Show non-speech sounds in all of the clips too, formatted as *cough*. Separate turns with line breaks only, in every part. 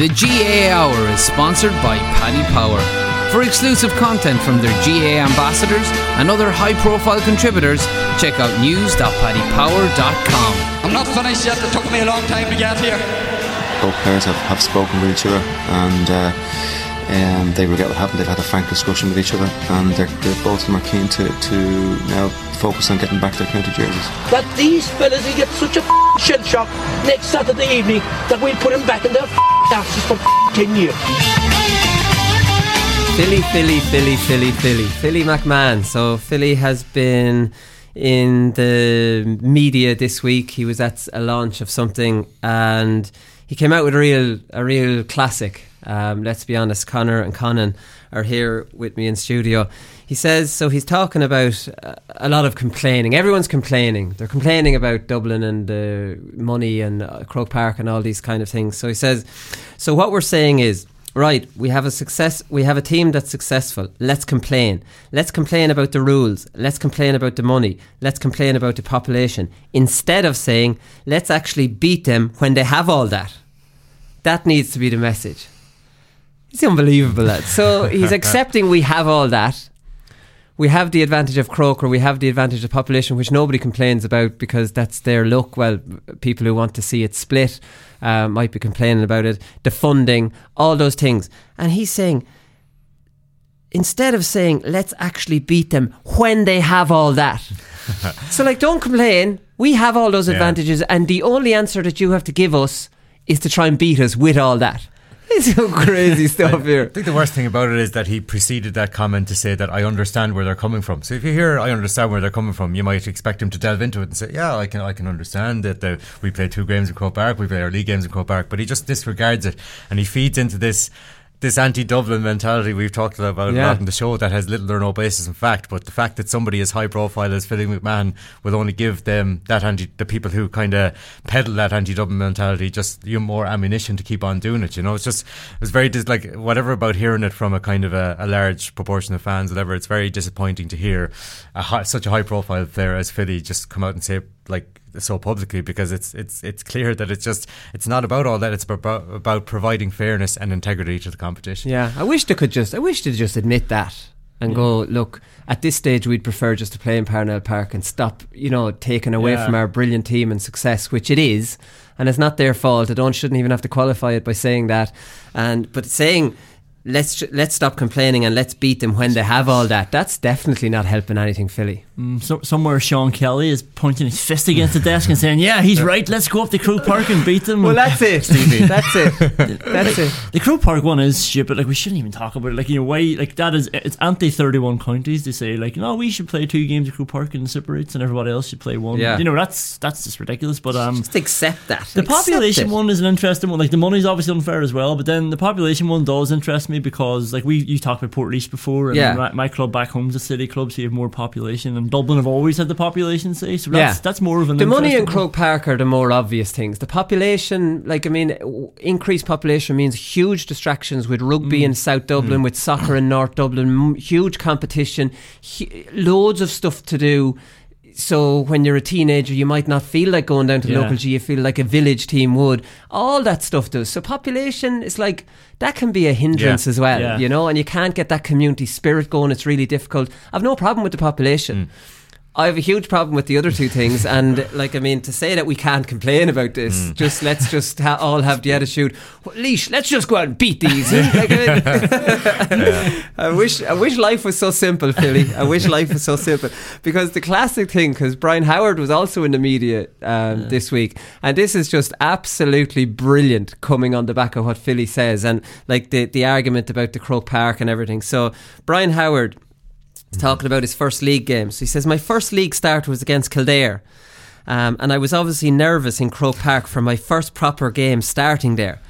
The GAA Hour is sponsored by Paddy Power. For exclusive content from their GAA ambassadors and other high profile contributors, check out news.paddypower.com.
I'm not finished yet. It took me a long time to get here.
both players have, have spoken with each other and uh, um, they regret what happened. They've had a frank discussion with each other and they're, they're both of them are keen to, to now focus on getting back their county jerseys.
that these fellas will get such a f***ing shell shock next Saturday evening that we'll put them back in their f***ing asses for f***ing 10 years.
Philly, Philly, Philly, Philly, Philly, Philly McMahon. So Philly has been in the media this week. He was at a launch of something, and he came out with a real, a real classic. Um, let's be honest, Conor and Conan are here with me in studio. He says so. He's talking about uh, a lot of complaining. Everyone's complaining. They're complaining about Dublin and the money and uh, Croke Park and all these kind of things. So he says. So what we're saying is right, we have a success we have a team that's successful. Let's complain. Let's complain about the rules. Let's complain about the money. Let's complain about the population. Instead of saying, let's actually beat them when they have all that. That needs to be the message. It's unbelievable that. So he's *laughs* accepting we have all that. We have the advantage of Croker, we have the advantage of population, which nobody complains about because that's their look. Well, people who want to see it split uh, might be complaining about it. The funding, all those things. And he's saying, instead of saying, let's actually beat them when they have all that. *laughs* so, like, don't complain. We have all those
Yeah.
advantages, and the only answer that you have to give us is to try and beat us with all that. It's so crazy *laughs* stuff here.
I think the worst thing about it is that he preceded that comment to say that I understand where they're coming from. So if you hear I understand where they're coming from, you might expect him to delve into it and say, "Yeah, I can I can understand that the, we play two games in Croke Park, we play our league games in Croke Park," but he just disregards it and he feeds into this this anti-Dublin mentality we've talked about
Yeah.
a lot in the show that has little or no basis in fact. But the fact that somebody as high profile as Philly McMahon will only give them that anti the people who kind of peddle that anti-Dublin mentality just you know, more ammunition to keep on doing it. You know, it's just it's very dis- like whatever about hearing it from a kind of a, a large proportion of fans, whatever. It's very disappointing to hear a high, such a high profile player as Philly just come out and say like so publicly because it's it's it's clear that it's just it's not about all that. It's about about providing fairness and integrity to the competition.
Yeah, I wish they could just. I wish they'd just admit that and go. Look, at this stage, we'd prefer just to play in Parnell Park and stop, you know, taking away
Yeah.
from our brilliant team and success, which it is, and it's not their fault. I don't shouldn't even have to qualify it by saying that, and but saying. Let's let's stop complaining and let's beat them when they have all that. That's definitely not helping anything, Philly.
Mm, so, somewhere Sean Kelly is pointing his fist against the desk and saying, "Yeah, he's right. Let's go up to Croke Park and beat them."
Well, that's it. That's it. That's it.
The Croke Park one is stupid. Like we shouldn't even talk about it. Like you know why? Like that is it's anti thirty one counties. They say like no, we should play two games at Croke Park and separates, and everybody else should play one.
Yeah.
You know that's that's just ridiculous. But um,
Just accept that.
the
Accept
population
it.
one is an interesting one. Like the money's obviously unfair as well, but then the population one does interest me me because like we you talked about Portlaoise before, and
Yeah.
my, my club back home's a city club, so you have more population, and Dublin have always had the population say, so that's that's more of an
the money in. Croke Park are the more obvious things. The population, like I mean, increased population means huge distractions with rugby
Mm.
in South Dublin, with soccer in North Dublin, huge competition, loads of stuff to do. So when you're a teenager, you might not feel like going down to
Yeah.
local G. You feel like a village team would. All that stuff does. So population is like that can be a hindrance
Yeah.
as well,
Yeah.
you know. And you can't get that community spirit going. It's really difficult. I've no problem with the population. Mm. I have a huge problem with the other two things, and like I mean, to say that we can't complain about this, just let's just ha- all have the attitude. "Well, Laois, let's just go out and beat these. *laughs* Like, I, *laughs* *laughs* I wish, I wish life was so simple, Philly. I wish life was so simple because the classic thing, because Brian Howard was also in the media um, this week, and this is just absolutely brilliant, coming on the back of what Philly says, and like the the argument about the Croke Park and everything. So Brian Howard. He's talking about his first league game. So he says, My first league start was against Kildare. Um, and I was obviously nervous in Croke Park for my first proper game starting there.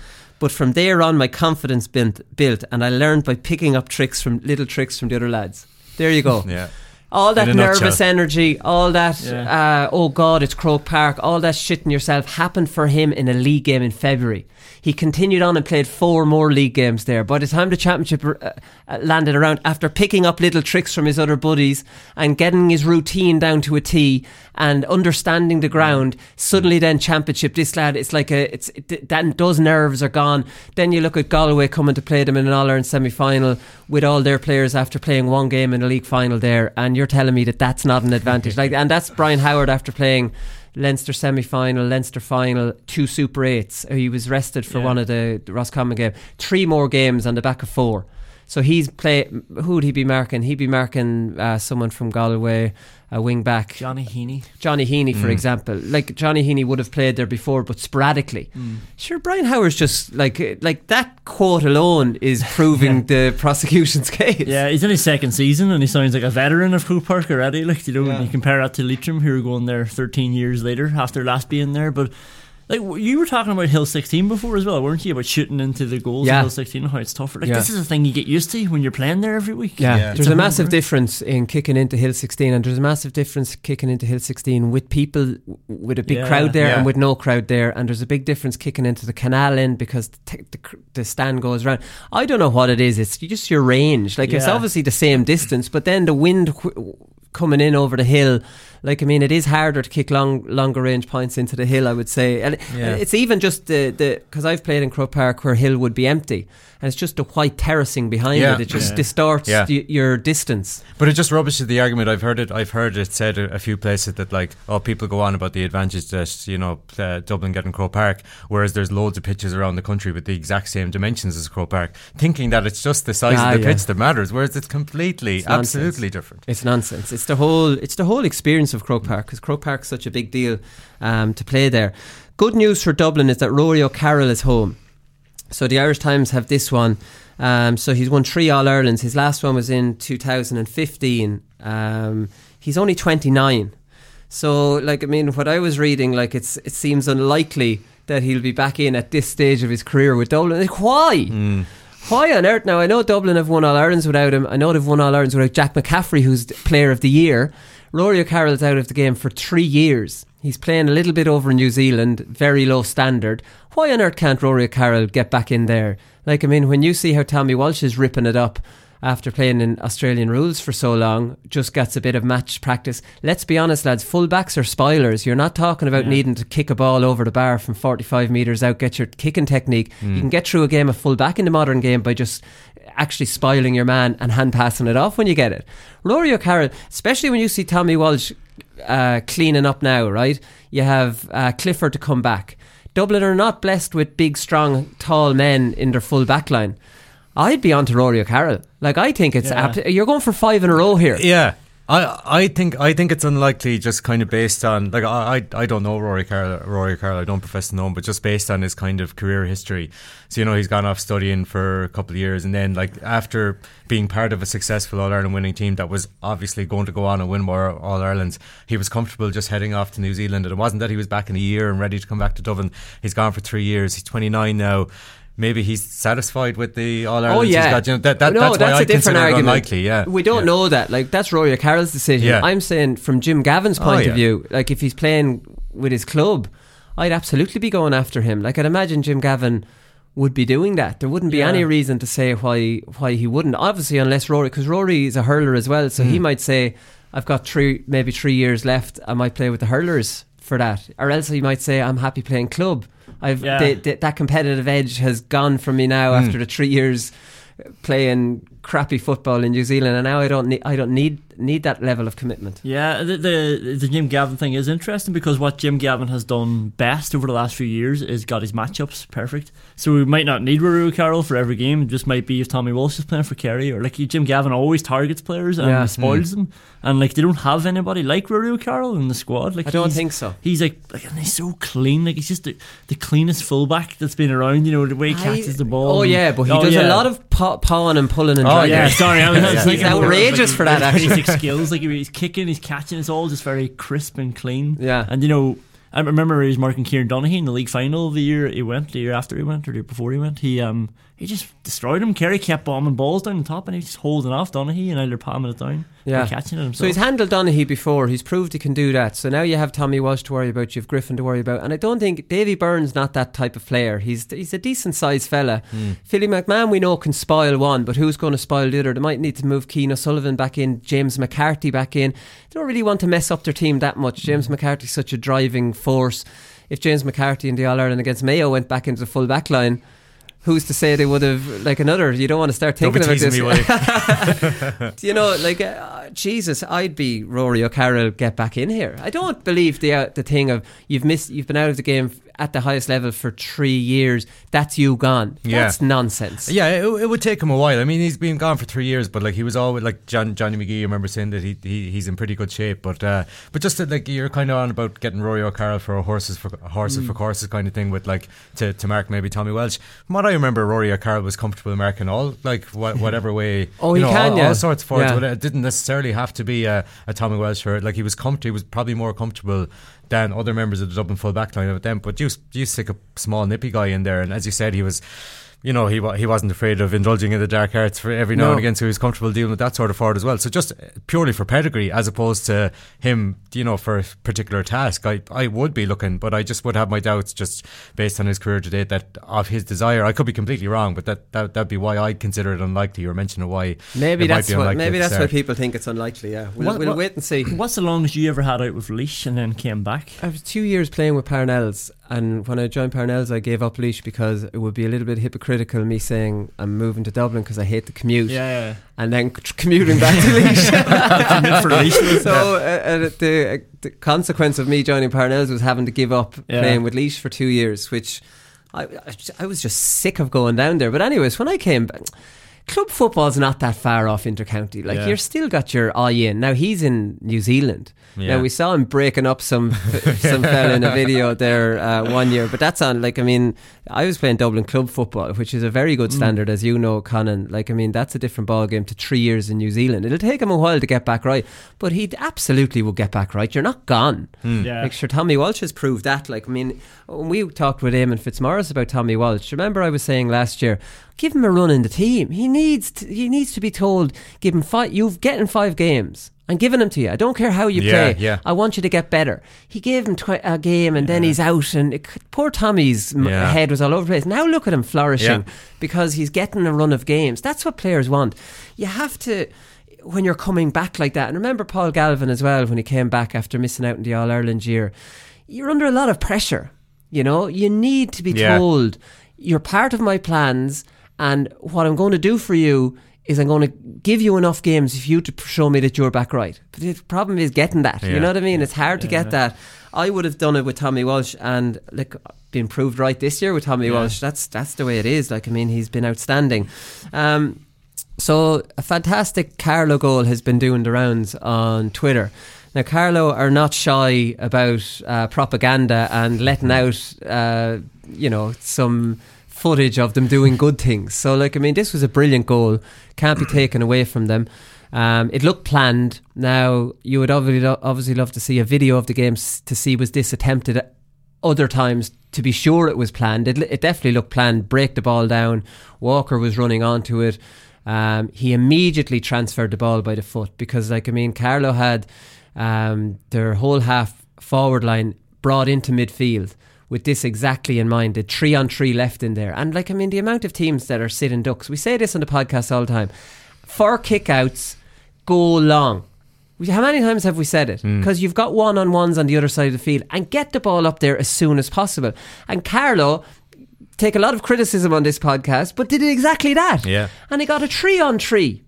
But from there on, my confidence built, built and I learned by picking up tricks from little tricks from the other lads. There you go. *laughs*
Yeah.
All that nervous
nutshell.
energy, all that,
Yeah.
uh, oh God, it's Croke Park, all that shitting yourself happened for him in a league game in February. He continued on and played four more league games there. By the time the championship uh, uh, landed around, after picking up little tricks from his other buddies and getting his routine down to a T and understanding the ground, suddenly then championship, this lad, it's like a, it's, it, that, those nerves are gone. Then you look at Galway coming to play them in an All Ireland semi final with all their players after playing one game in a league final there, and you're telling me that that's not an advantage. *laughs* like, and that's Brian Howard after playing. Leinster semi final, Leinster final, two Super Eights. He was rested for
Yeah.
one of the, the Roscommon game. Three more games on the back of four. So he's play. Who would he be marking? He'd be marking uh, someone from Galway, a wing back.
Johnny Heaney.
Johnny Heaney, for
Mm.
example. Like Johnny Heaney would have played there before, but sporadically.
Mm.
Sure, Brian Howard's just like like that quote alone is *laughs* proving the prosecution's *laughs* case.
Yeah, he's in his second season and he sounds like a veteran of Croke Park already. Like, you know, when you compare that to Leitrim, who are going there 13 years later after last being there. But, like, you were talking about Hill 16 before as well, weren't you? About shooting into the goals
Yeah.
in Hill 16 and how it's tougher. Like,
Yeah.
this is a thing you get used to when you're playing there every week.
Yeah,
It's
there's a
home
massive
ground.
difference in kicking into Hill 16, and there's a massive difference kicking into Hill 16 with people with a big
Yeah.
crowd there
Yeah.
and with no crowd there, and there's a big difference kicking into the canal end because the, t- the, cr- the stand goes around. I don't know what it is. It's just your range. Like it's obviously the same distance, but then the wind wh- coming in over the hill. Like I mean, it is harder to kick long, longer range points into the hill. I would say, and
Yeah.
it's even just the the because I've played in Croke Park where hill would be empty, and it's just the white terracing behind
Yeah.
it. It just
Yeah.
distorts
Yeah.
y- your distance.
But it just rubbishes the argument. I've heard it. I've heard it said a, a few places that like, oh, people go on about the advantage that you know uh, Dublin getting Croke Park, whereas there's loads of pitches around the country with the exact same dimensions as Croke Park, thinking that it's just the size
Ah,
of the
yeah.
pitch that matters, whereas it's completely,
It's
absolutely different.
It's nonsense. It's the whole. It's the whole experience of Croke Park because Croke Park's such a big deal um, to play there. Good news for Dublin is that Rory O'Carroll is home. So the Irish Times have this one. Um, so he's won three All Irelands. His last one was in 2015. Um, he's only 29. So, like, I mean, what I was reading, like, it's it seems unlikely that he'll be back in at this stage of his career with Dublin. Like, why? Why on earth? Now, I know Dublin have won All Irelands without him. I know they've won All Irelands without Jack McCaffrey, who's Player of the Year. Rory O'Carroll's out of the game for three years. He's playing a little bit over in New Zealand, very low standard. Why on earth can't Rory O'Carroll get back in there? Like, I mean, when you see how Tommy Walsh is ripping it up after playing in Australian rules for so long, just gets a bit of match practice. Let's be honest, lads, fullbacks are spoilers. You're not talking about
Yeah.
needing to kick a ball over the bar from 45 metres out, get your kicking technique.
Mm.
You can get through a game of fullback in the modern game by just actually spoiling your man and hand passing it off when you get it. Rory O'Carroll, especially when you see Tommy Walsh uh, cleaning up now, right? You have uh, Clifford to come back. Dublin are not blessed with big, strong, tall men in their full back line. I'd be on to Rory O'Carroll. Like, I think it's
Yeah.
ab- you're going for five in a row here.
Yeah. I, I think I think it's unlikely just kind of based on like I I, I don't know Rory Carroll Rory Carroll I don't profess to know him but just based on his kind of career history so you know he's gone off studying for a couple of years and then like after being part of a successful All Ireland winning team that was obviously going to go on and win more All Irelands he was comfortable just heading off to New Zealand and it wasn't that he was back in a year and ready to come back to Dublin he's gone for three years he's 29 now maybe he's satisfied with the All Ireland.
Oh yeah,
got, you know, that, that,
no,
that's,
that's
why
a
I
different argument.
unlikely. Yeah,
we don't
yeah.
know that. Like that's Rory O'Carroll's decision.
Yeah.
I'm saying from Jim Gavin's
Oh,
point
yeah.
of view, like if he's playing with his club, I'd absolutely be going after him. Like I'd imagine Jim Gavin would be doing that. There wouldn't be any reason to say why why he wouldn't. Obviously, unless Rory, because Rory is a hurler as well, so he
Hmm.
might say, "I've got three, maybe three years left. I might play with the hurlers for that," or else he might say, "I'm happy playing club." I've
Yeah.
the, the, that competitive edge has gone from me now
Hmm.
after the three years playing crappy football in New Zealand, and now I don't need I don't need need that level of commitment.
Yeah, the, the the Jim Gavin thing is interesting because what Jim Gavin has done best over the last few years is got his matchups perfect. So we might not need Rory Carroll for every game. It just might be if Tommy Walsh is playing for Kerry or like Jim Gavin always targets players and
Yeah.
spoils hmm. them. And like they don't have anybody like Rory Carroll in the squad. Like
I don't think so.
He's like, like and he's so clean. Like he's just the, the cleanest fullback that's been around. You know the way he catches the ball.
Oh yeah, but he
Oh,
does a lot of paw, pawing and pulling and
Oh,
dragging.
Yeah, sorry, I was *laughs*
Yeah.
He's outrageous
like,
for that, *laughs* actually. *laughs*
skills. Like he's kicking, he's catching. It's all just very crisp and clean.
Yeah.
and you know. I remember he was marking Kieran Donaghy in the league final the year he went, the year after he went, or the year before he went. He um he just destroyed him. Kerry kept bombing balls down the top, and he's just holding off Donaghy and either palming it down,
Yeah.
or catching it himself.
So he's handled Donaghy before. He's proved he can do that. So now you have Tommy Walsh to worry about. You have Griffin to worry about. And I don't think Davy Byrne's not that type of player. He's he's a decent sized fella. Hmm. Philly McMahon we know can spoil one, but who's going to spoil the other? They might need to move Cian O'Sullivan back in, James McCarthy back in. They don't really want to mess up their team that much. Hmm. James McCarthy's such a driving force. If James McCarthy in the All Ireland against Mayo went back into the full back line. Who's to say they would have like another? You don't want to start thinking about this. *laughs* you know, like uh, Jesus, I'd be Rory O'Carroll get back in here. I don't believe the uh, the thing of you've missed, you've been out of the game at the highest level for three years. That's you gone.
Yeah.
That's nonsense.
Yeah, it, it would take him a while. I mean, he's been gone for three years, but like he was always like John, Johnny McGee. I remember saying that he, he he's in pretty good shape, but uh, but just that, like you're kind of on about getting Rory O'Carroll for a horses for horses
Mm.
for courses kind of thing with like to, to mark maybe Tommy Walsh. From what I remember, Rory O'Carroll was comfortable marking all like wha- *laughs* whatever way.
Oh,
you
he
know,
can,
all,
yeah.
all sorts of forwards.
Yeah.
But it didn't necessarily have to be a, a Tommy Walsh for it. like he was comfortable. He was probably more comfortable than other members of the Dublin full back line with them. But you you stick a small nippy guy in there, and as you said, he was. You know, he he wasn't afraid of indulging in the dark arts for every now
No.
and again, so he was comfortable dealing with that sort of forward as well. So just uh, purely for pedigree, as opposed to him, you know, for a particular task, I, I would be looking, but I just would have my doubts just based on his career to date that of his desire. I could be completely wrong, but that that that'd be why I'd consider it unlikely. Or mention why
Maybe
it might
that's
be
what. Maybe that's why people think it's unlikely. Yeah, we'll,
What-
we'll
what-
wait and see.
What's the longest you ever had out with Laois and then came back?
I was two years playing with Parnells, and when I joined Parnells, I gave up Laois because it would be a little bit hypocritical me saying I'm moving to Dublin because I hate the commute,
Yeah,
and then c- commuting back to
Laois. *laughs* Laois. *laughs*
so uh, uh, the, uh, the consequence of me joining Parnells was having to give up
Yeah.
playing with Laois for two years, which I, I, I was just sick of going down there. But anyways, when I came back. Club football's not that far off intercounty. Like
Yeah.
you're still got your eye in. Now he's in New Zealand.
Yeah.
Now we saw him breaking up some *laughs* some fella in a video there uh, one year, but that's on like I mean I was playing Dublin club football, which is a very good standard, as you know, Conan. Like I mean that's a different ball game to three years in New Zealand. It'll take him a while to get back right, but he absolutely will get back right. You're not gone.
Yeah.
Like sure, Tommy Walsh has proved that. Like I mean, when we talked with Eamon Fitzmaurice about Tommy Walsh, remember I was saying last year, give him a run in the team. He needs to, he needs to be told, give him five. You've getting five games. I'm giving them to you. I don't care how you
Yeah,
play.
yeah.
I want you to get better. He gave him twi- a game and then he's out, and it, poor Tommy's
Yeah.
head was all over the place. Now look at him flourishing
Yeah.
because he's getting a run of games. That's what players want. You have to. When you're coming back like that, and remember Paul Galvin as well when he came back after missing out in the All Ireland year, you're under a lot of pressure. You know, you need to be
Yeah.
told you're part of my plans, and what I'm going to do for you is I'm going to give you enough games for you to show me that you're back right. But the problem is getting that. You know what I mean? It's hard to get that. I would have done it with Tommy Walsh, and like been proved right this year with Tommy Walsh. That's that's the way it is. Like I mean, he's been outstanding. Um, so a fantastic Carlow goal has been doing the rounds on Twitter. Now Carlow are not shy about uh, propaganda and letting out, uh, you know, some footage of them doing good things. So like I mean, this was a brilliant goal. Can't be *clears throat* taken away from them. Um, it looked planned. Now you would obviously obviously love to see a video of the game to see was this attempted other times to be sure it was planned. It, it definitely looked planned. Break the ball down. Walker was running onto it. Um, he immediately transferred the ball by the foot because, like, I mean, Carlow had um, their whole half forward line brought into midfield with this exactly in mind. The three on three left in there, and like, I mean, the amount of teams that are sitting ducks. We say this on the podcast all the time. Four kickouts go long. How many times have we said it? Hmm. Because you've got one on ones on the other side of the field and get the ball up there as soon as possible. And Carlow take a lot of criticism on this podcast, but did exactly that.
Yeah.
And he got a three on three.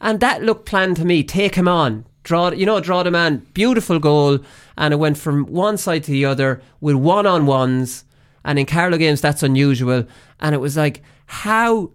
And that looked planned to me. Take him on. Draw you know, draw the man. Beautiful goal. And it went from one side to the other with one on ones. And in Carlow games that's unusual. And it was like, how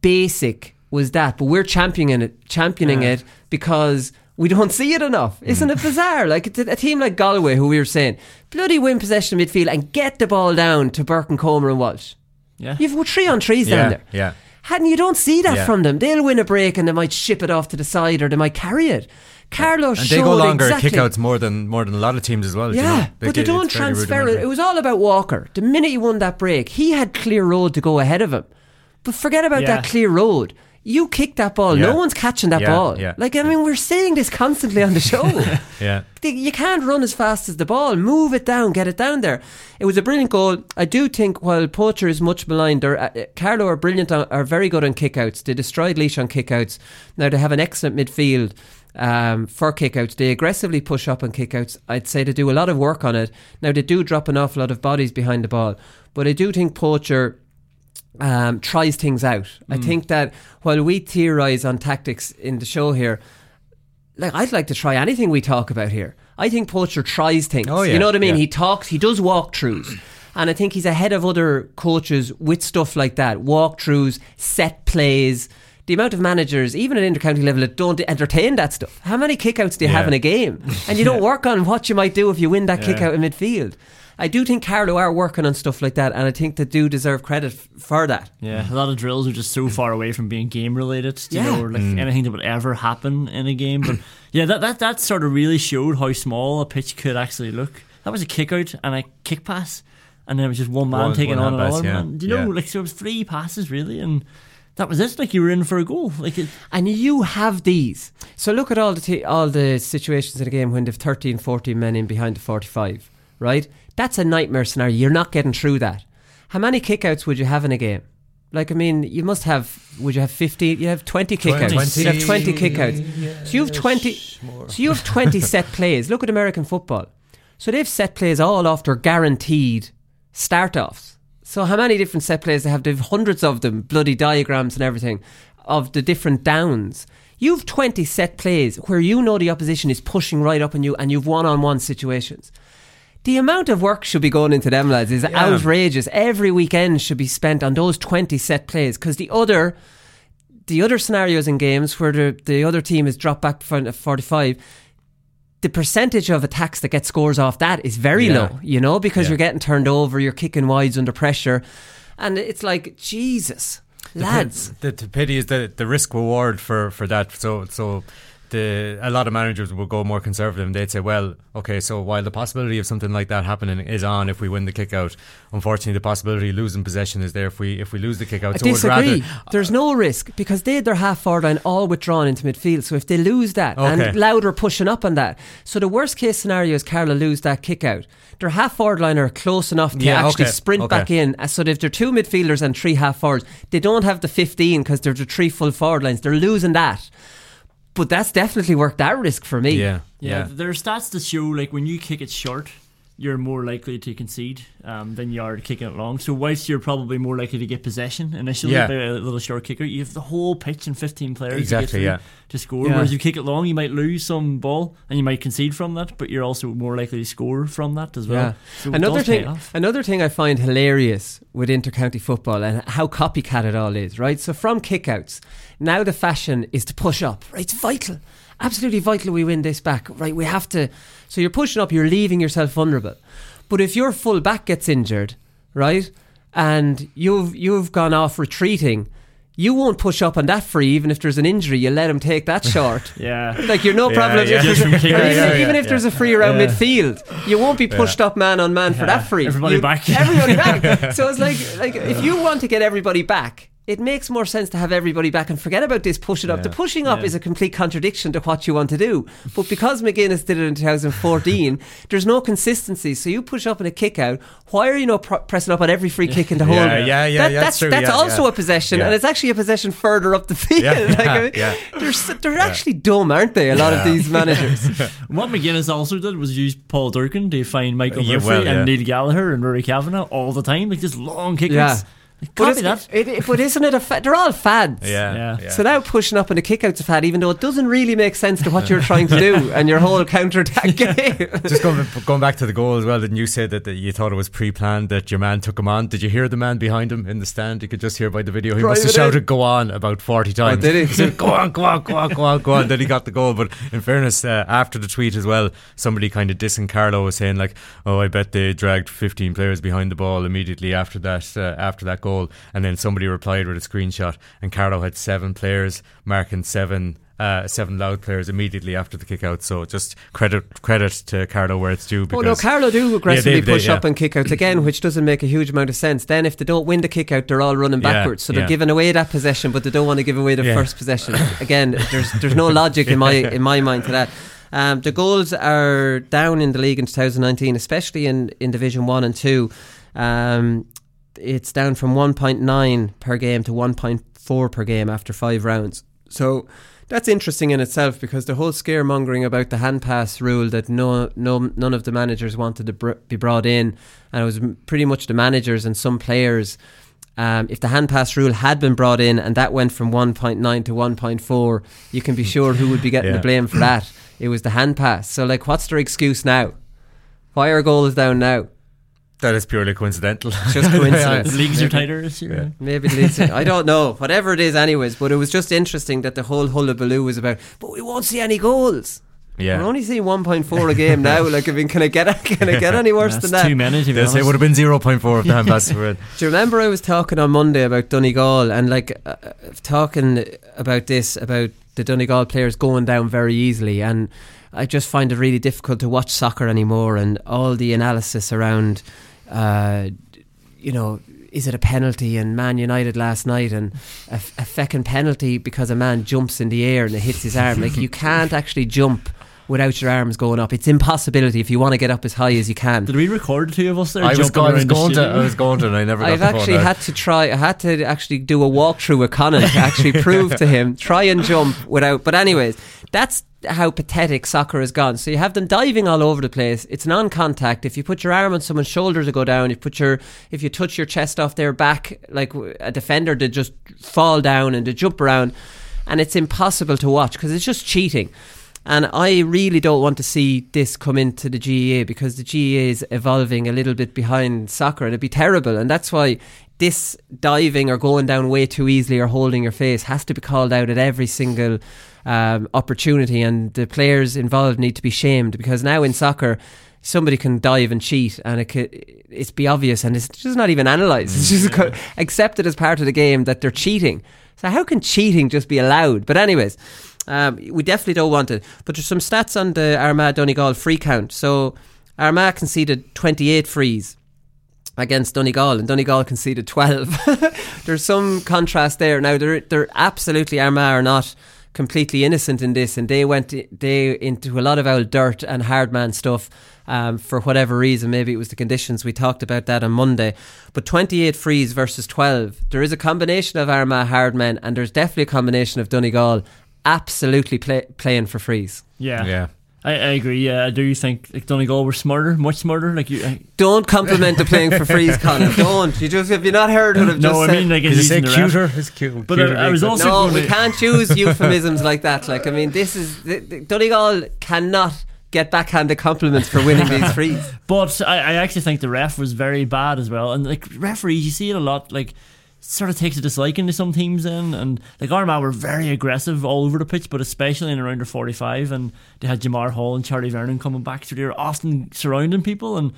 basic was that? But we're championing it championing it because we don't see it enough. Mm. Isn't it bizarre? Like a, a team like Galway, who we were saying, bloody win possession of midfield and get the ball down to Burke and Comer and Walsh.
Yeah.
You've got three on threes
Yeah,
down there.
yeah.
And you don't see that
Yeah.
from them. They'll win a break and they might ship it off to the side or they might carry it. Carlos
And they go longer
exactly.
kickouts more than more than a lot of teams as well. you
Yeah,
know?
but they don't transfer it. It was all about Walker. The minute he won that break, he had clear road to go ahead of him. But forget about
Yeah.
that clear road. You kick that ball.
Yeah.
No one's catching that
Yeah,
ball.
yeah.
Like I mean, we're saying this constantly on the *laughs* show.
Yeah.
You can't run as fast as the ball. Move it down, get it down there. It was a brilliant goal. I do think while Poacher is much maligned, they're, uh, uh, Carlow are brilliant, on, are very good on kickouts. They destroyed Laois on kickouts. Now they have an excellent midfield um, for kickouts. They aggressively push up on kickouts. I'd say they do a lot of work on it. Now they do drop an awful lot of bodies behind the ball, but I do think Poacher um, tries things out. I
Mm.
think that while we theorise on tactics in the show here, like I'd like to try anything we talk about here. I think Poacher tries things.
Oh, yeah,
You know what I mean?
yeah.
He talks, he does walkthroughs. And I think he's ahead of other coaches with stuff like that walkthroughs, set plays. The amount of managers, even at intercounty level, that don't entertain that stuff. How many kickouts do you have in a game? And you *laughs* don't work on what you might do if you win that kick out in midfield. I do think Carlow are working on stuff like that, and I think they do deserve credit f- for that.
Yeah, a lot of drills are just so far away from being game related. You
Yeah.
know, like mm. anything that would ever happen in a game. But *clears throat* yeah, that, that that sort of really showed how small a pitch could actually look. That was a kick out and a kick pass, and then it was just one man
One-
taking
one
on another
yeah.
man. Do you know,
Yeah.
like so it was three passes really, and that was it. Like you were in for a goal. Like it,
And you have these. So look at all the t- all the situations in a game when they've 13, 14 men in behind the 45, right? That's a nightmare scenario. You're not getting through that. How many kickouts would you have in a game? Like, I mean, you must have, would you have 50? You have 20 kickouts. You have 20 kickouts. So you have 20, so you have 20 *laughs* set plays. Look at American football. So they've set plays all off their guaranteed start offs. So how many different set plays they have? They've hundreds of them, bloody diagrams and everything of the different downs. You've 20 set plays where you know the opposition is pushing right up on you and you've one on one situations. The amount of work should be going into them lads is outrageous. Every weekend should be spent on those 20 set plays because the other the other scenarios in games where the, the other team is dropped back of 45 the percentage of attacks that get scores off that is very
Yeah.
low, you know, because
Yeah.
you're getting turned over, you're kicking wides under pressure. And it's like, Jesus, lads.
The, the pity is the the risk reward for for that. So so. The, a lot of managers would go more conservative and they'd say, well, okay, so while the possibility of something like that happening is on if we win the kick out, unfortunately the possibility of losing possession is there if we if we lose the kick out.
I
so
disagree.
rather
There's no risk because they had their half forward line all withdrawn into midfield. So if they lose that
Okay.
and Louder pushing up on that, so the worst case scenario is Carlow lose that kick out. Their half forward line are close enough to
Yeah,
actually
okay,
sprint
okay.
back in. Uh, So if they're two midfielders and three half forwards, they don't have the 15 because they're the three full forward lines. They're losing that. But that's definitely worth that risk for me.
yeah
yeah,
yeah.
there are stats to show like when you kick it short, you're more likely to concede um, than you are to kicking it long. So whilst you're probably more likely to get possession initially
Yeah.
by a little short kicker, you have the whole pitch and 15 players
Exactly,
through
yeah.
to score.
Yeah.
Whereas you kick it long, you might lose some ball and you might concede from that, but you're also more likely to score from that as well.
Yeah.
So
another thing, another thing I find hilarious with intercounty football and how copycat it all is, right? So from kickouts, now the fashion is to push up. Right, it's vital, absolutely vital. We win this back, right? We have to. So you're pushing up, you're leaving yourself vulnerable. But if your full back gets injured, right, and you've you've gone off retreating, you won't push up on that free even if there's an injury. You let him take that short. *laughs*
Yeah.
Like you're no
Yeah,
problem.
yeah.
If
Just
there's
from
a- *laughs* even,
Yeah,
even
yeah,
if there's a free around
Yeah.
midfield, you won't be pushed up man on man for that free.
Everybody
You-
back.
Everybody back. *laughs* So it's like like if you want to get everybody back. It makes more sense to have everybody back and forget about this pushing up. The pushing up
Yeah.
is a complete contradiction to what you want to do. But because McGuinness did it in 2014, *laughs* there's no consistency. So you push up in a kick out. Why are you not pr- pressing up on every free kick in the hole? *laughs*
Yeah, yeah, yeah,
That-
yeah,
that's
that's true,
that's
yeah,
also
yeah.
a possession,
Yeah.
and it's actually a possession further up the *laughs* field.
Yeah,
Like, I mean,
yeah.
They're they're actually dumb, aren't they? A lot of these managers.
What McGuinness also did was use Paul Durcan to find Michael
Yeah,
Murphy
well, yeah.
and Neil Gallagher and Rory Kavanagh all the time, like just long kick
Yeah. But,
copy
it's-
that.
it, it- but isn't it a fa- they're all fads?
Yeah,
Yeah.
yeah.
So now pushing up in a kick out's a fad, even though it doesn't really make sense to what you're trying to do *laughs* and your whole counter attack game.
Just going, going back to the goal as well, didn't you say that, that you thought it was pre-planned that your man took him on? Did you hear the man behind him in the stand? You could just hear by the video. He
Drive
must have
it in.
shouted "Go on" about forty times.
did he?
said, "Go on, go on, go on, go on, go on." Then he got the goal. But in fairness, uh, after the tweet as well, somebody kind of dissing Carlow was saying like, "Oh, I bet they dragged fifteen players behind the ball immediately after that uh, after that goal." And then somebody replied with a screenshot, and Carlow had seven players marking seven. Uh, seven loud players immediately after the kick out. So just credit credit to Carlow where it's due.
Oh
Because
no, Carlow do aggressively
Yeah, they- they-
push
yeah.
up and kick outs again, which doesn't make a huge amount of sense. Then if they don't win the kick out, they're all running
Yeah,
backwards. So they're
yeah.
giving away that possession, but they don't want to give away the
Yeah.
first possession. Again, there's there's no logic in my in my mind to that. Um, the goals are down in the league in 2019, especially in, in Division 1 and 2. Um, it's down from 1.9 per game to 1.4 per game after five rounds. So that's interesting in itself because the whole scaremongering about the hand pass rule that no, no, none of the managers wanted to br- be brought in, and it was pretty much the managers and some players. Um, if the hand pass rule had been brought in and that went from 1.9 to 1.4, you can be sure who would be getting
Yeah.
the blame for that. It was the hand pass. So, like, what's their excuse now? Why are goals down now?
That is purely coincidental.
Just *laughs* coincidence.
Leagues are tighter this year.
Yeah.
Maybe it leads I don't know. Whatever it is, anyways. But it was just interesting that the whole hullabaloo was about. But we won't see any goals.
Yeah.
We're only seeing 1.4 a game now. Like, I mean, can I get can I get any worse
That's
than that?
too many, to be
They say
honest.
it would have been 0.4 if the hand passes *laughs* were in.
Do you remember I was talking on Monday about Donegal and like uh, uh, talking about this about the Donegal players going down very easily and I just find it really difficult to watch soccer anymore and all the analysis around uh, you know is it a penalty and Man United last night and a, a feckin' penalty because a man jumps in the air and it hits his arm like you *laughs* can't actually jump without your arms going up it's impossibility if you want to get up as high as you can
Did we record the two of us there?
I was,
jumping
go- I was going to, I was going to, and I never. Got
I've
the phone
actually
out.
had to try. I had to actually do a walkthrough with Conan to actually *laughs* prove to him try and jump without. But anyways, that's how pathetic soccer has gone. So you have them diving all over the place. It's non-contact. If you put your arm on someone's shoulder to go down, you put your if you touch your chest off their back like a defender, they just fall down and they jump around, and it's impossible to watch because it's just cheating. And I really don't want to see this come into the GAA because the GAA is evolving a little bit behind soccer and it'd be terrible. And that's why this diving or going down way too easily or holding your face has to be called out at every single um, opportunity. And the players involved need to be shamed because now in soccer, somebody can dive and cheat and it could, it's be obvious and it's just not even analysed. It's just co- *laughs* accepted as part of the game that they're cheating. So how can cheating just be allowed? But anyways, um, we definitely don't want it. But there's some stats on the Armagh Donegal free count. So Armagh conceded 28 frees against Donegal, and Donegal conceded 12. *laughs* there's some contrast there. Now they're they're absolutely Armagh are not completely innocent in this, and they went they into a lot of old dirt and hard man stuff. Um, for whatever reason, maybe it was the conditions. We talked about that on Monday. But 28 frees versus 12. There is a combination of Armagh hard men, and there's definitely a combination of Donegal absolutely play, playing for frees.
Yeah.
Yeah.
I, I agree. Yeah, I do think like Donegal were smarter, much smarter. Like you, I,
Don't compliment the playing for frees, Colin. *laughs* Don't. You just have you not heard what I've just said?
no, I mean like in
Did you say
using the ref.
cuter? It's cute.
But
cuter
I- I was also-
no,
gonna-
we can't use *laughs* euphemisms like that. Like, I mean, this is the, the, Donegal cannot get backhanded compliments for winning these *laughs* frees.
But I, I actually think the ref was very bad as well. And like referees, you see it a lot. Like sort of takes a disliking to some teams then, and like Armagh were very aggressive all over the pitch, but especially in around their forty-five, and they had Jamar Hall and Charlie Vernon coming back, so they were often surrounding people and.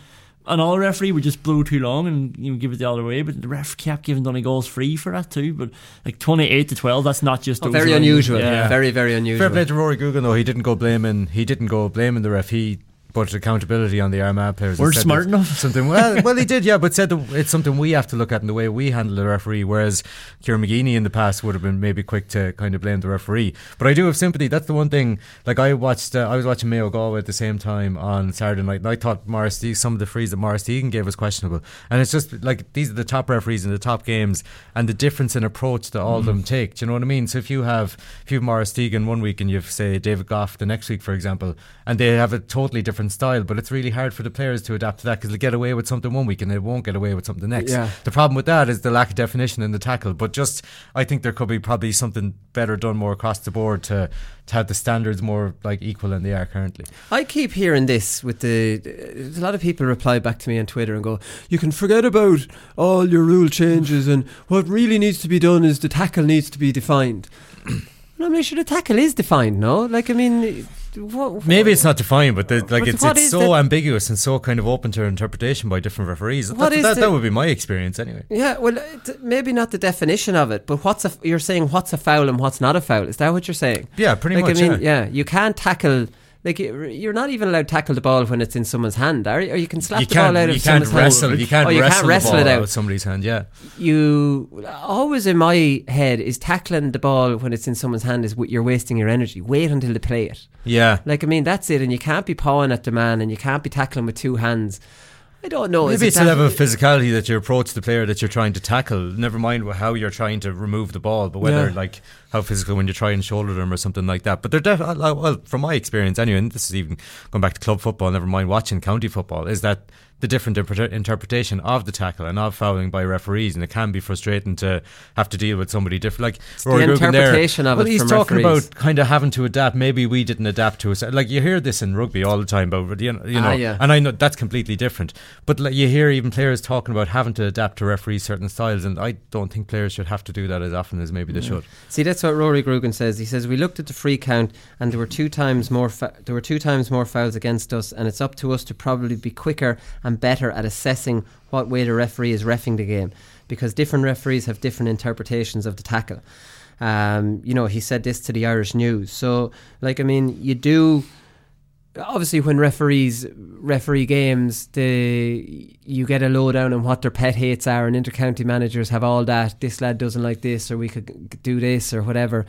another referee would just blow too long and you know, give it the other way. But the ref kept giving Donegal free for that too. But like twenty eight to twelve, that's not just
oh, very unusual. Yeah. very very unusual.
Fair play to Rory Grugan though. He didn't go blaming. He didn't go blaming the ref. He but accountability on the Armagh players.
We're smart enough.
Something well, well, he did, yeah, but said it's something we have to look at in the way we handle the referee. Whereas Kieran McGeeney in the past would have been maybe quick to kind of blame the referee. But I do have sympathy. That's the one thing. Like I watched, uh, I was watching Mayo Galway at the same time on Saturday night, and I thought Deegan, some of the frees that Maurice Deegan gave was questionable. And it's just like these are the top referees in the top games, and the difference in approach that all mm. of them take. Do you know what I mean? So if you have if you have Maurice Deegan one week and you have say David Gough the next week, for example, and they have a totally different style, but it's really really hard for the players to adapt to that because they'll get away with something one week and they won't get away with something the next.
Yeah.
The problem with that is the lack of definition in the tackle. But just, I think there could be probably something better done more across the board to to have the standards more like equal than they are currently.
I keep hearing this with the a lot of people reply back to me on Twitter and go, "You can forget about all your rule changes and what really needs to be done is the tackle needs to be defined." I'm not sure the tackle is defined, no? Like, I mean, what, what,
maybe it's not defined, but the, like it's, it's so ambiguous and so kind of open to interpretation by different referees. That, that, that, would be my experience anyway.
Yeah, well, maybe not the definition of it, but what's a, you're saying what's a foul and what's not a foul? Is that what you're saying?
Yeah, pretty
like,
much.
I mean,
yeah.
yeah, you can't tackle like you're not even allowed to tackle the ball when it's in someone's hand, are you? Or you can slap
you
the ball out
of
someone's
wrestle,
hand.
You can't
oh, you
wrestle,
can't wrestle
it
out
of somebody's hand. Yeah.
You always in my head is tackling the ball when it's in someone's hand is what you're wasting your energy. Wait until they play it.
Yeah.
Like I mean that's it, and you can't be pawing at the man, and you can't be tackling with two hands. I don't know.
Maybe it's a level of physicality that you approach the player that you're trying to tackle. Never mind how you're trying to remove the ball, but whether yeah. like how physical when you try and shoulder them or something like that. But they're definitely uh, well, from my experience anyway. And this is even going back to club football. Never mind watching county football. Is that the different interpretation of the tackle and of fouling by referees, and it can be frustrating to have to deal with somebody different. Like
it's Rory the interpretation
there.
of well,
it. He's
talking
referees. about kind of having to adapt. Maybe we didn't adapt to it. Like you hear this in rugby all the time, but you know, you know
ah, yeah.
and I know that's completely different. But like you hear even players talking about having to adapt to referees certain styles, and I don't think players should have to do that as often as maybe they yeah. should.
See, that's what Rory Grugan says. He says we looked at the free count, and there were two times more. Fa- there were two times more fouls against us, and it's up to us to probably be quicker and better at assessing what way the referee is refing the game because different referees have different interpretations of the tackle. Um, you know, he said this to the Irish News. So, like, I mean, you do obviously when referees referee games, the you get a lowdown on what their pet hates are, and intercounty managers have all that. This lad doesn't like this, or we could do this, or whatever.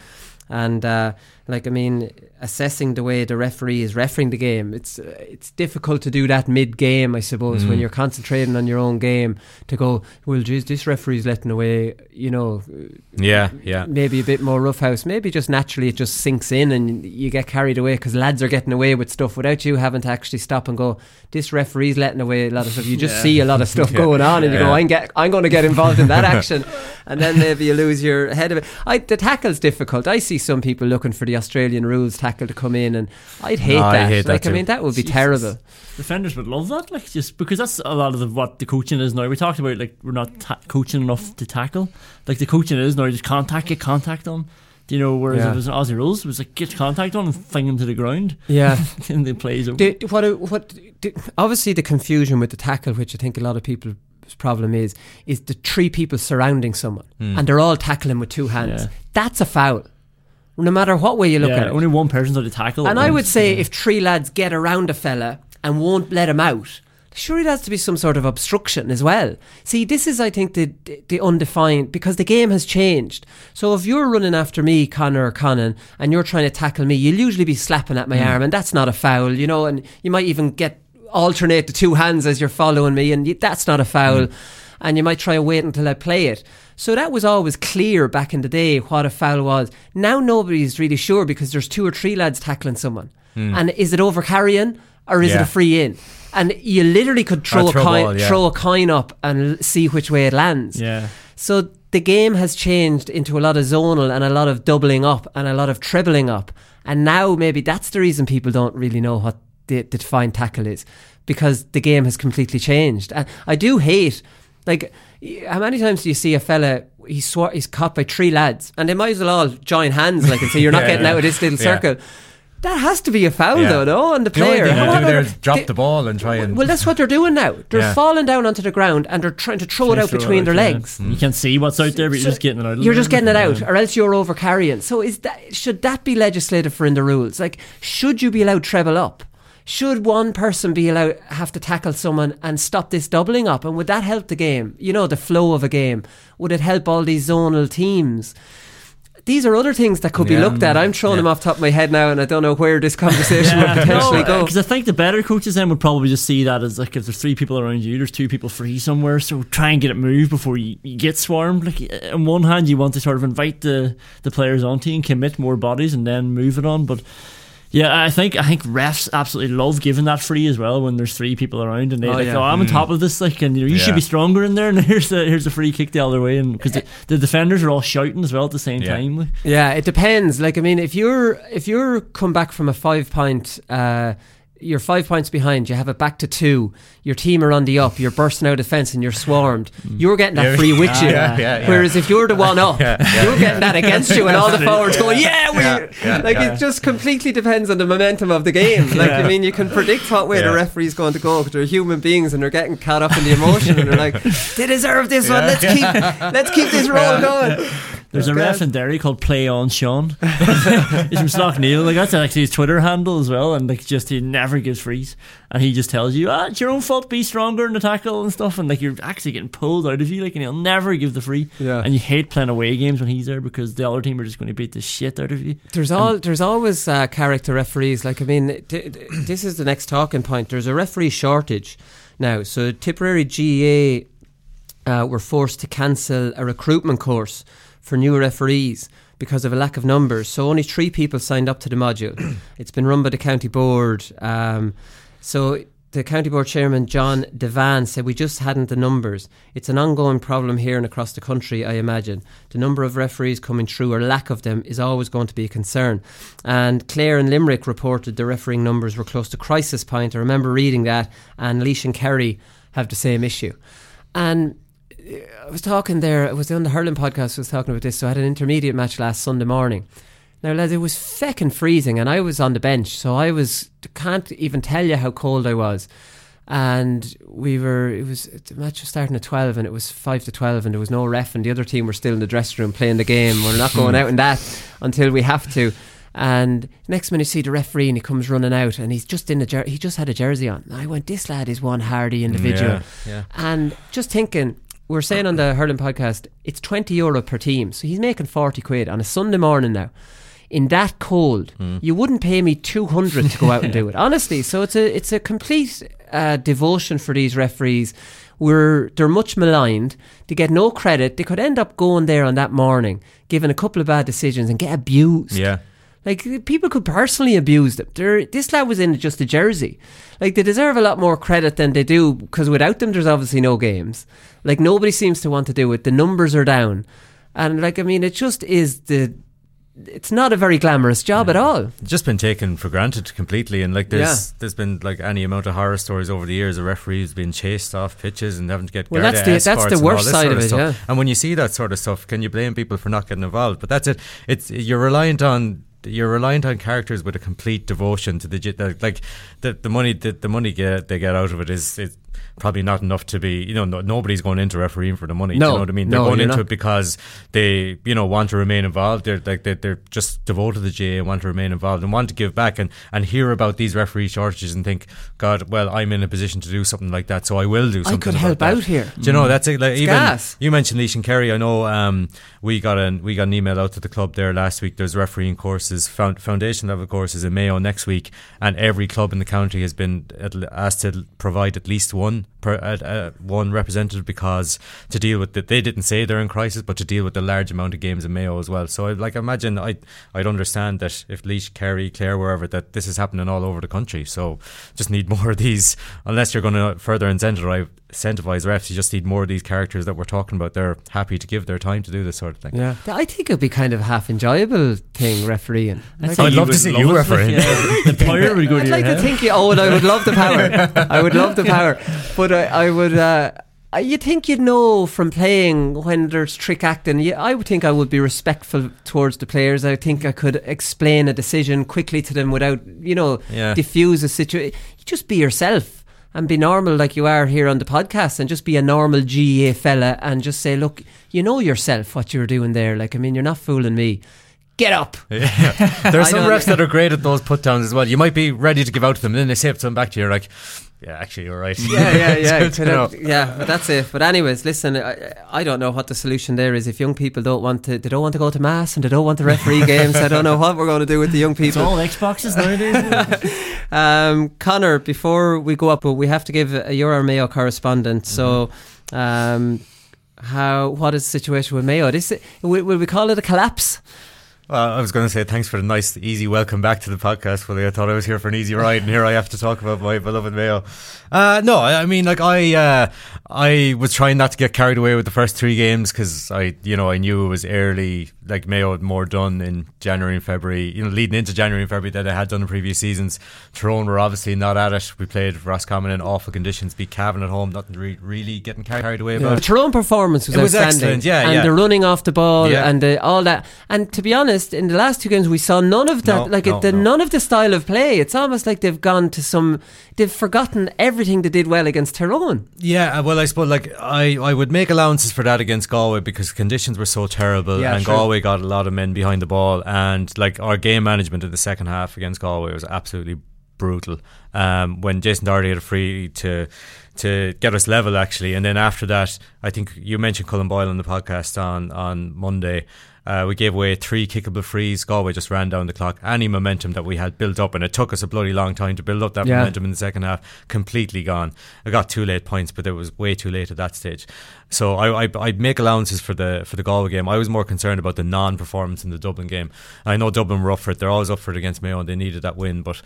And uh, like I mean, assessing the way the referee is refereeing the game, it's uh, it's difficult to do that mid game, I suppose, mm. when you're concentrating on your own game. To go, well, geez, this referee's letting away, you know.
Yeah, yeah.
Maybe a bit more roughhouse. Maybe just naturally it just sinks in and you get carried away because lads are getting away with stuff without you having to actually stop and go. This referee's letting away a lot of stuff. You just yeah. see a lot of stuff *laughs* yeah. going on, and you go, I'm get, I'm going to get involved in that *laughs* action, and then maybe you lose your head of it. I, the tackle's difficult. I see some people looking for the Australian rules tackle to come in, and I'd hate no, that. Hate like that I mean, that would be Jesus. terrible.
Defenders would love that, like just because that's a lot of the, what the coaching is now. We talked about like we're not ta- coaching enough to tackle. Like the coaching is now, just contact, get contact on. Do you know, whereas yeah. if it was an Aussie rules, it was like get contact on and fling them to the ground.
Yeah, *laughs*
and the plays over.
Do, what? What? Do, obviously, the confusion with the tackle, which I think a lot of people problem is is the three people surrounding someone mm. and they're all tackling with two hands. Yeah. That's a foul no matter what way you look
yeah,
at it.
Only one person's on the tackle.
And I would say yeah. if three lads get around a fella and won't let him out, surely there has to be some sort of obstruction as well. See, this is, I think, the the undefined because the game has changed. So if you're running after me, Conor or Conan, and you're trying to tackle me, you'll usually be slapping at my mm. arm, and that's not a foul, you know. And you might even get alternate the two hands as you're following me, and that's not a foul. Mm. And you might try and wait until I play it. So that was always clear back in the day what a foul was. Now nobody's really sure because there's two or three lads tackling someone. Mm. And is it over carrying or is yeah. it a free in? And you literally could throw, a, coin, ball, yeah. throw a coin up and see which way it lands.
Yeah.
So the game has changed into a lot of zonal and a lot of doubling up and a lot of trebling up. And now maybe that's the reason people don't really know what the, the defined tackle is because the game has completely changed. And I do hate like, how many times do you see a fella? He's swar- he's caught by three lads, and they might as well all join hands, like, and say, "You're not *laughs* yeah, getting yeah. out of this little circle." that has to be a foul,
Yeah.
though, no? On the
The
player.
thing they
How
do there
about-
is drop
they-
the ball and try and.
Well, that's what they're doing now. They're
Yeah.
falling down onto the ground and they're trying to throw it out
Throw
between their
out, yeah.
legs. Mm.
You can't see what's out there, but you're just getting it out.
You're just getting it out,
Yeah.
or else you're over carrying. So is that should that be legislated for in the rules? Like, should you be allowed to treble up? Should one person be allowed have to tackle someone and stop this doubling up? And would that help the game? You know, the flow of a game. Would it help all these zonal teams? These are other things that could be looked at. I'm throwing
Yeah.
them off the top of my head now, and I don't know where this conversation would potentially go.
Because I think the better coaches then would probably just see that as like if there's three people around you, there's two people free somewhere, so try and get it moved before you, you get swarmed. Like on one hand, you want to sort of invite the the players onto you and commit more bodies and then move it on, but. Yeah, I think I think refs absolutely love giving that free as well when there's three people around and they
Oh,
like,
yeah.
oh, I'm on top of this, like, and you, know, you should be stronger in there, *laughs* and here's the here's the free kick the other way, and because the, the defenders are all shouting as well at the same
Yeah.
time. Like.
Yeah, it depends. Like I mean, if you're if you're come back from a five point, uh, you're five points behind. You have it back to two. Your team are on the up. You're bursting out of fence and you're swarmed. Mm. You're getting that free with *laughs* you.
Yeah, yeah, yeah.
Whereas if you're the one up, *laughs* you're getting that against you, and all the forwards going, "Yeah, we." Like it just completely depends on the momentum of the game. Like I mean, you can predict what way the referee's going to go because they're human beings and they're getting caught up in the emotion and they're like, *laughs* "They deserve this one. Let's keep let's keep this roll going."
There's a
Okay.
ref in Derry called Play On Sean. *laughs* He's from Slough Like that's actually his Twitter handle as well, and like just he never gives frees, and he just tells you, ah, it's your own fault. Be stronger in the tackle and stuff, and like you're actually getting pulled out of you, like, and he'll never give the free.
Yeah.
And you hate playing away games when he's there because the other team are just going to beat the shit out of you.
There's all there's always uh, character referees. Like I mean, this is the next talking point. There's a referee shortage now. So Tipperary GAA uh, were forced to cancel a recruitment course for new referees because of a lack of numbers. So only three people signed up to the module. *coughs* it's been run by the county board. Um, so the county board chairman John Devane said we just hadn't the numbers. It's an ongoing problem here and across the country. I imagine the number of referees coming through or lack of them is always going to be a concern. And Clare and Limerick reported the refereeing numbers were close to crisis point. I remember reading that, and Laois and Kerry have the same issue. And I was talking there, I was on the Hurling podcast, I was talking about this. So I had an intermediate match last Sunday morning. Now, lads, it was feckin' freezing, and I was on the bench, so I was can't even tell you how cold I was. And we were, it was the match was starting at twelve, and it was five to twelve, and there was no ref, and the other team were still in the dressing room playing the game. We're not going *laughs* out in that until we have to. And next minute, you see the referee, and he comes running out, and he's just in a jer- he just had a jersey on. And I went, this lad is one hardy individual.
Yeah, yeah.
And just thinking, we're saying on the Hurling podcast, it's 20 euro per team. So he's making 40 quid on a Sunday morning now. In that cold, you wouldn't pay me 200 to go out and do *laughs* it. Honestly. So it's a, it's a complete uh, devotion for these referees. We're, they're much maligned. They get no credit. They could end up going there on that morning, giving a couple of bad decisions and get abused.
Yeah.
Like people could personally abuse them. They're, this lad was in just a jersey. Like they deserve a lot more credit than they do because without them, there's obviously no games. Like nobody seems to want to do it. The numbers are down, and like I mean, it just is the. It's not a very glamorous job at all.
It's just been taken for granted completely, and like there's there's been like any amount of horror stories over the years of referees being chased off pitches and having to get
Well, that's the- that's the worst side of it,
stuff.
yeah.
And when you see that sort of stuff, can you blame people for not getting involved? But that's it. It's you're reliant on you're reliant on characters with a complete devotion to the like the the money the, the money get they get out of it is is probably not enough to be you know no, nobody's going into refereeing for the money. do
No,
you know what I mean? They're
no,
going into
not.
it because they you know want to remain involved. They're like they're, they're just devoted to the GAA and want to remain involved and want to give back and and hear about these referee shortages and think, God, well, I'm in a position to do something like that, so I will do something
I
could
help
that.
out here.
Do you know that's it? Like even
gas.
you mentioned Laois and Kerry. I know um, we got an we got an email out to the club there last week. There's refereeing courses, found, foundation level courses in Mayo next week, and every club in the county has been asked to provide at least one per, uh, uh, one representative because to deal with the, they didn't say they're in crisis, but to deal with the large amount of games in Mayo as well. So I like imagine I I'd understand that if Laois, Kerry, Clare, wherever that this is happening all over the country. So just need *laughs* more of these. Unless you're going to further incentivize incentivize refs, you just need more of these characters that we're talking about. They're happy to give their time to do this sort of thing.
Yeah, I think it'd be kind of a half enjoyable thing refereeing.
I'd
Like-
I'd love to see
love
you
it.
refereeing.
Yeah, the power would go to
I'd
your
like
head.
to think you. Oh, and I would love the power. I would love the *laughs* power, but I, I would. Uh, you think you'd know from playing when there's trick acting. Yeah, I would think I would be respectful towards the players. I think I could explain a decision quickly to them without, you know,
Yeah.
diffuse a situation. Just be yourself and be normal like you are here on the podcast and just be a normal GAA fella and just say, look, you know yourself what you're doing there. Like, I mean, you're not fooling me. Get up. *laughs*
Yeah. There's
I
some
don't-
refs that are *laughs* great at those put downs as well. You might be ready to give out to them, and then they say something back to you, you're like, yeah, actually, you're right.
yeah, yeah, *laughs* yeah,
So, you know.
yeah. But that's it. But anyways, listen, I, I don't know what the solution there is. If young people don't want to, they don't want to go to mass and they don't want to referee games. I don't know what we're going to do with the young people.
It's
people.
all Xboxes nowadays.
Um, Conor, before we go up, we have to give a, you're our Mayo correspondent. So, um, how what is the situation with Mayo? This will, will we call it a collapse?
Well, I was going to say thanks for the nice, easy welcome back to the podcast, Willie. I thought I was here for an easy ride, and here I have to talk about my beloved Mayo. Uh, no, I, I mean, like I, uh, I was trying not to get carried away with the first three games because I, you know, I knew it was early. Like Mayo had more done in January and February, you know, leading into January and February that I had done in previous seasons. Tyrone were obviously not at it. We played Roscommon in awful conditions, beat Cavan at home. Nothing re- really getting carried away about.
Tyrone performance was
It was
outstanding.
excellent, yeah,
and
yeah.
the running off the ball
Yeah.
and the, all that. And to be honest, in the last two games, we saw none of that.
No,
like
no,
it, the,
no.
none of the style of play. It's almost like they've gone to some. They've forgotten everything they did well against Tyrone.
Yeah, uh, well, I suppose like I, I would make allowances for that against Galway because conditions were so terrible,
Yeah,
and
true.
Galway got a lot of men behind the ball, and like our game management in the second half against Galway was absolutely brutal. Um, when Jason Doherty had a free to to get us level actually, and then after that, I think you mentioned Colm Boyle on the podcast on on Monday. Uh, we gave away three kickable frees. Galway just ran down the clock. Any momentum that we had built up, and it took us a bloody long time to build up that
Yeah.
momentum in the second half, completely gone. I got two late points, but it was way too late at that stage. So I, I I'd make allowances for the for the Galway game. I was more concerned about the non-performance in the Dublin game. I know Dublin were up for it; they're always up for it against Mayo, and they needed that win. But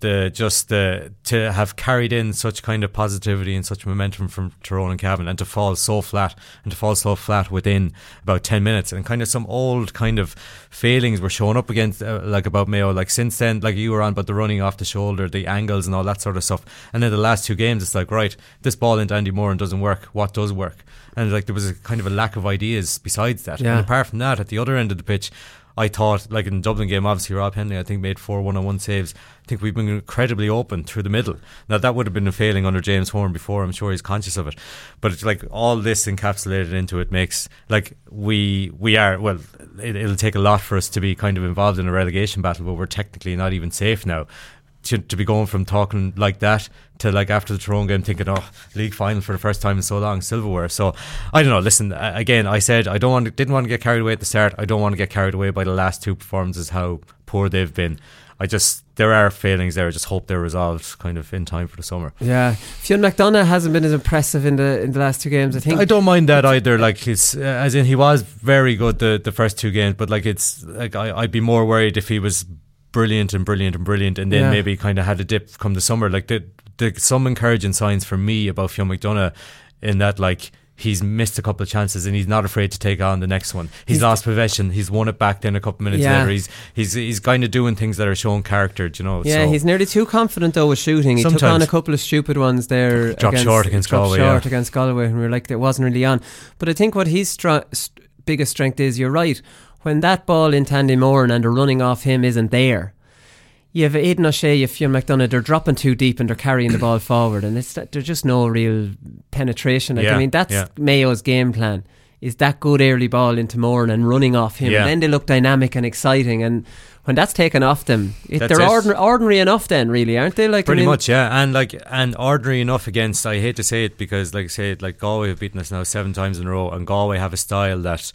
the just the to have carried in such kind of positivity and such momentum from Tyrone and Cavan, and to fall so flat and to fall so flat within about ten minutes, and kind of some old kind of failings were showing up against uh, like about Mayo. Like since then, like you were on about the running off the shoulder, the angles, and all that sort of stuff. And then the last two games, it's like right, this ball into Andy Moran doesn't work. What does work? And like there was a kind of a lack of ideas besides that.
Yeah.
And apart from that, at the other end of the pitch. I thought, like in the Dublin game, obviously Rob Hennelly, I think made four one-on-one saves. I think we've been incredibly open through the middle. Now that would have been a failing under James Horan before. I'm sure he's conscious of it, but it's like all this encapsulated into it makes like we we are well. It, it'll take a lot for us to be kind of involved in a relegation battle, but we're technically not even safe now. To, to be going from talking like that to like after the Tyrone game thinking oh league final for the first time in so long silverware so I don't know listen again I said I don't want to, didn't want to get carried away at the start I don't want to get carried away by the last two performances how poor they've been I just there are failings there I just hope they're resolved kind of in time for the summer
Yeah, Fionn McDonagh hasn't been as impressive in the in the last two games. I think.
I don't mind that either. Like uh, as in he was very good the the first two games, but like it's like I, I'd be more worried if he was brilliant and brilliant and brilliant, and then
Yeah.
maybe kind of had a dip come the summer. Like the, the some encouraging signs for me about Fionn McDonagh in that like. He's missed a couple of chances and he's not afraid to take on the next one. He's,
He's-
lost possession. He's won it back then a couple of minutes
Yeah.
later. He's he's he's kind of doing things that are showing character. You know.
Yeah,
so.
he's nearly too confident though with shooting. He took on a couple of stupid ones there.
Dropped short against
dropped
Galway,
Short
yeah.
against Galway, and we are like, it wasn't really on. But I think what his str- biggest strength is, you're right. When that ball into Andy Moran and the running off him isn't there, you have Aidan O'Shea, you have Fionn McDonagh. They're dropping too deep and they're carrying the ball *coughs* forward, and it's there's just no real penetration. Like, I mean, that's
yeah.
Mayo's game plan. Is that good early ball into Moran and running off him,
Yeah.
and then they look dynamic and exciting. And when that's taken off them, it, they're
it.
ordinary, enough. Then, really, aren't they? Like I
Pretty
mean-
much, yeah, and like and ordinary enough against. I hate to say it because, like I say, it, like Galway have beaten us now seven times in a row, and Galway have a style that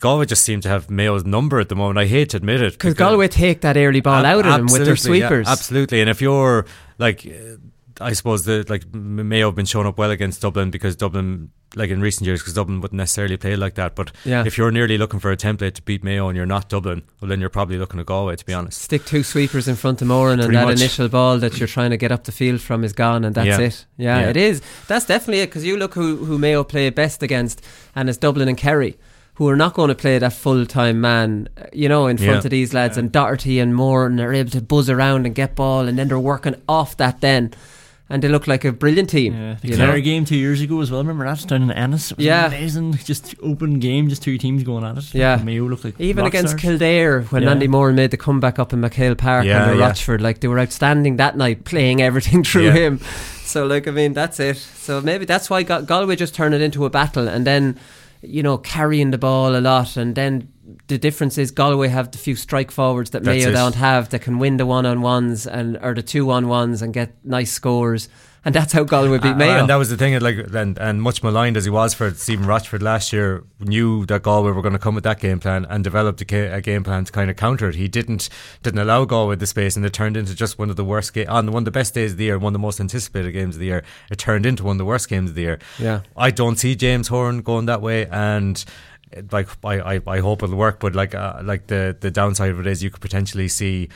Galway just seem to have Mayo's number at the moment. I hate to admit it
Because Galway take that early ball
Ab-
out of them with their
absolutely, yeah,
sweepers.
absolutely, and if you're like. uh, I suppose that like Mayo have been showing up well against Dublin because Dublin, like in recent years, because Dublin wouldn't necessarily play like that. But
Yeah.
if you're nearly looking for a template to beat Mayo and you're not Dublin, well then you're probably looking at Galway. To be honest,
Stick two sweepers in front of Moran, and that
much.
initial ball that you're trying to get up the field from is gone, and that's
Yeah.
it. Yeah,
Yeah.
it is. That's definitely it. Because you look who who Mayo play best against, and it's Dublin and Kerry. Who are not going to play that full time man, you know, in front
Yeah.
of these lads, and Doherty and Moran, and they're able to buzz around and get ball, and then they're working off that then. and they look like a brilliant team.
Yeah, the Clare
know?
game two years ago as well. Remember that down in Ennis? It was
Yeah.
amazing. Just open game, just two teams going at it.
Yeah.
Mayo looked like
Even against
stars.
Kildare when
Yeah.
Andy Moran made the comeback up in MacHale Park
Yeah,
under
yeah.
Rochford, like they were outstanding that night, playing everything *laughs* through
Yeah.
him. So, like, I mean, that's it. So maybe that's why Gal- Galway just turned it into a battle, and then, you know, carrying the ball a lot, and then the difference is Galway have the few strike forwards that
That's
Mayo
it.
don't have that can win the one on ones and or the two on ones and get nice scores, and that's how Galway beat
Uh,
Mayo.
And that was the thing, like, and, and much maligned as he was for Stephen Rochford last year, knew that Galway were going to come with that game plan and developed a, a game plan to kind of counter it. He didn't didn't allow Galway the space, and it turned into just one of the worst ga- on one of the best days of the year, one of the most anticipated games of the year. It turned into one of the worst games of the year.
Yeah.
I don't see James Horan going that way, and. Like I, I, I hope it'll work, but like uh, like the, the downside of it is you could potentially see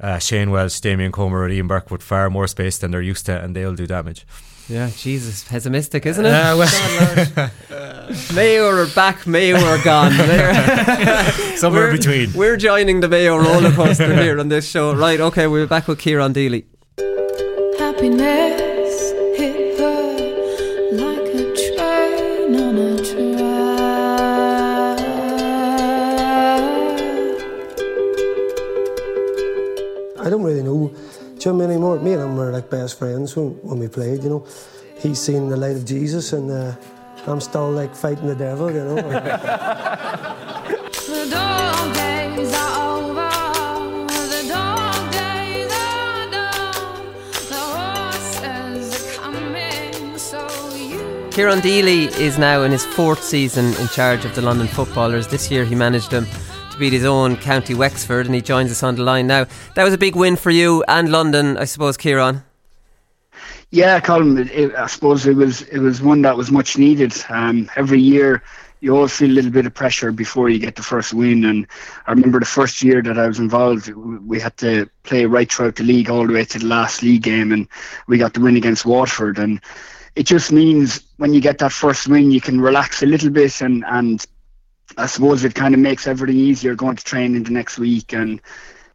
uh, Shane Walsh, Damien Comer, or Ian Burke with far more space than they're used to, and they'll do damage.
yeah, Jesus, pessimistic, isn't it?
Uh, well-
God, Lord. *laughs* Mayo are back, Mayo are gone. *laughs*
Somewhere *laughs*
We're-
between.
We're joining the Mayo roller coaster here on this show. Right, okay, we're back with Ciaran Deely.
Happiness
I don't really know Jim anymore. Me and him were like best friends when, when we played, you know. He's seen the light of Jesus and uh, I'm still like fighting the devil, you know. *laughs*
The dog days are over. The dog days are done. The horses are coming, so you.
Ciaran Deely is now in his fourth season in charge of the London footballers. This year he managed them beat his own County Wexford and he joins us on the line now. That was a big win for you and London, I suppose, Ciaran.
Yeah, Colin. It, it, I suppose it was it was one that was much needed. Um, every year, you always feel a little bit of pressure before you get the first win. And I remember the first year that I was involved, we had to play right throughout the league, all the way to the last league game, and we got the win against Waterford. And it just means when you get that first win, you can relax a little bit, and and I suppose it kind of makes everything easier going to training the next week and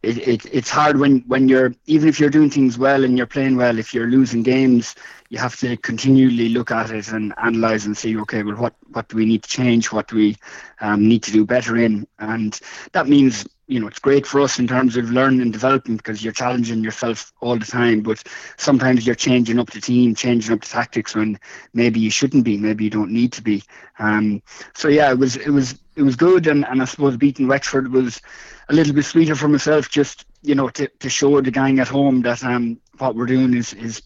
it, it it's hard when when you're even if you're doing things well and you're playing well if you're losing games you have to continually look at it and analyze and see okay well what what do we need to change? What do we um, need to do better in? And that means you know it's great for us in terms of learning and developing because you're challenging yourself all the time but sometimes you're changing up the team changing up the tactics when maybe you shouldn't be maybe you don't need to be. Um, so yeah it was it was it was good and, and I suppose beating Wexford was a little bit sweeter for myself just you know to, to show the gang at home that um what we're doing is is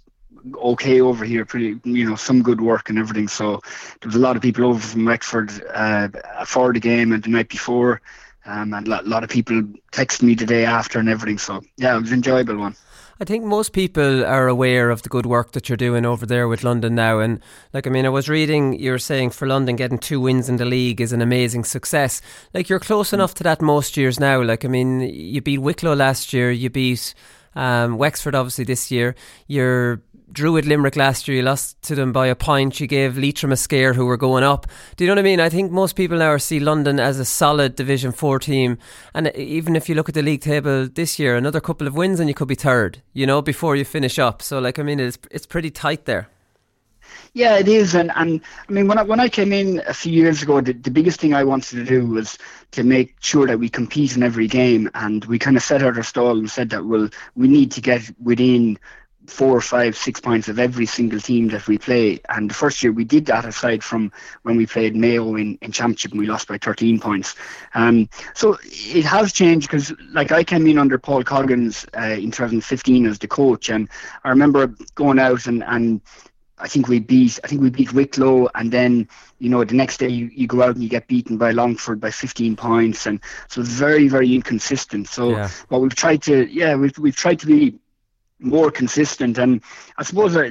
okay over here pretty you know some good work and everything. So there was a lot of people over from Wexford uh, for the game and the night before um, and a lot, of people texted me the day after and everything. So yeah it was an enjoyable one
I think most people are aware of the good work that you're doing over there with London now. And like, I mean, I was reading you were saying for London getting two wins in the league is an amazing success. Like, you're close enough to that most years now. Like, I mean, you beat Wicklow last year, you beat um, Wexford obviously this year. You're Druid Limerick last year, you lost to them by a point. You gave Leitrim a scare who were going up. Do you know what I mean? I think most people now see London as a solid Division 4 team. And uh, even if you look at the league table this year, another couple of wins and you could be third, you know, before you finish up. So, like, I mean, it's, it's pretty tight there.
Yeah, it is, and and I mean when I when I came in a few years ago, the, the biggest thing I wanted to do was to make sure that we compete in every game, and we kind of set out our stall and said that well we need to get within four, five, six points of every single team that we play. And the first year we did that aside from when we played Mayo in, in Championship and we lost by 13 points. Um, so it has changed because like I came in under Paul Coggins uh, in 2015 as the coach and I remember going out and, and I think we beat I think we beat Wicklow and then you know the next day you, you go out and you get beaten by Longford by 15 points and so it's very very inconsistent so
Yeah.
what we've tried to yeah we've, we've tried to be more consistent. And I suppose uh,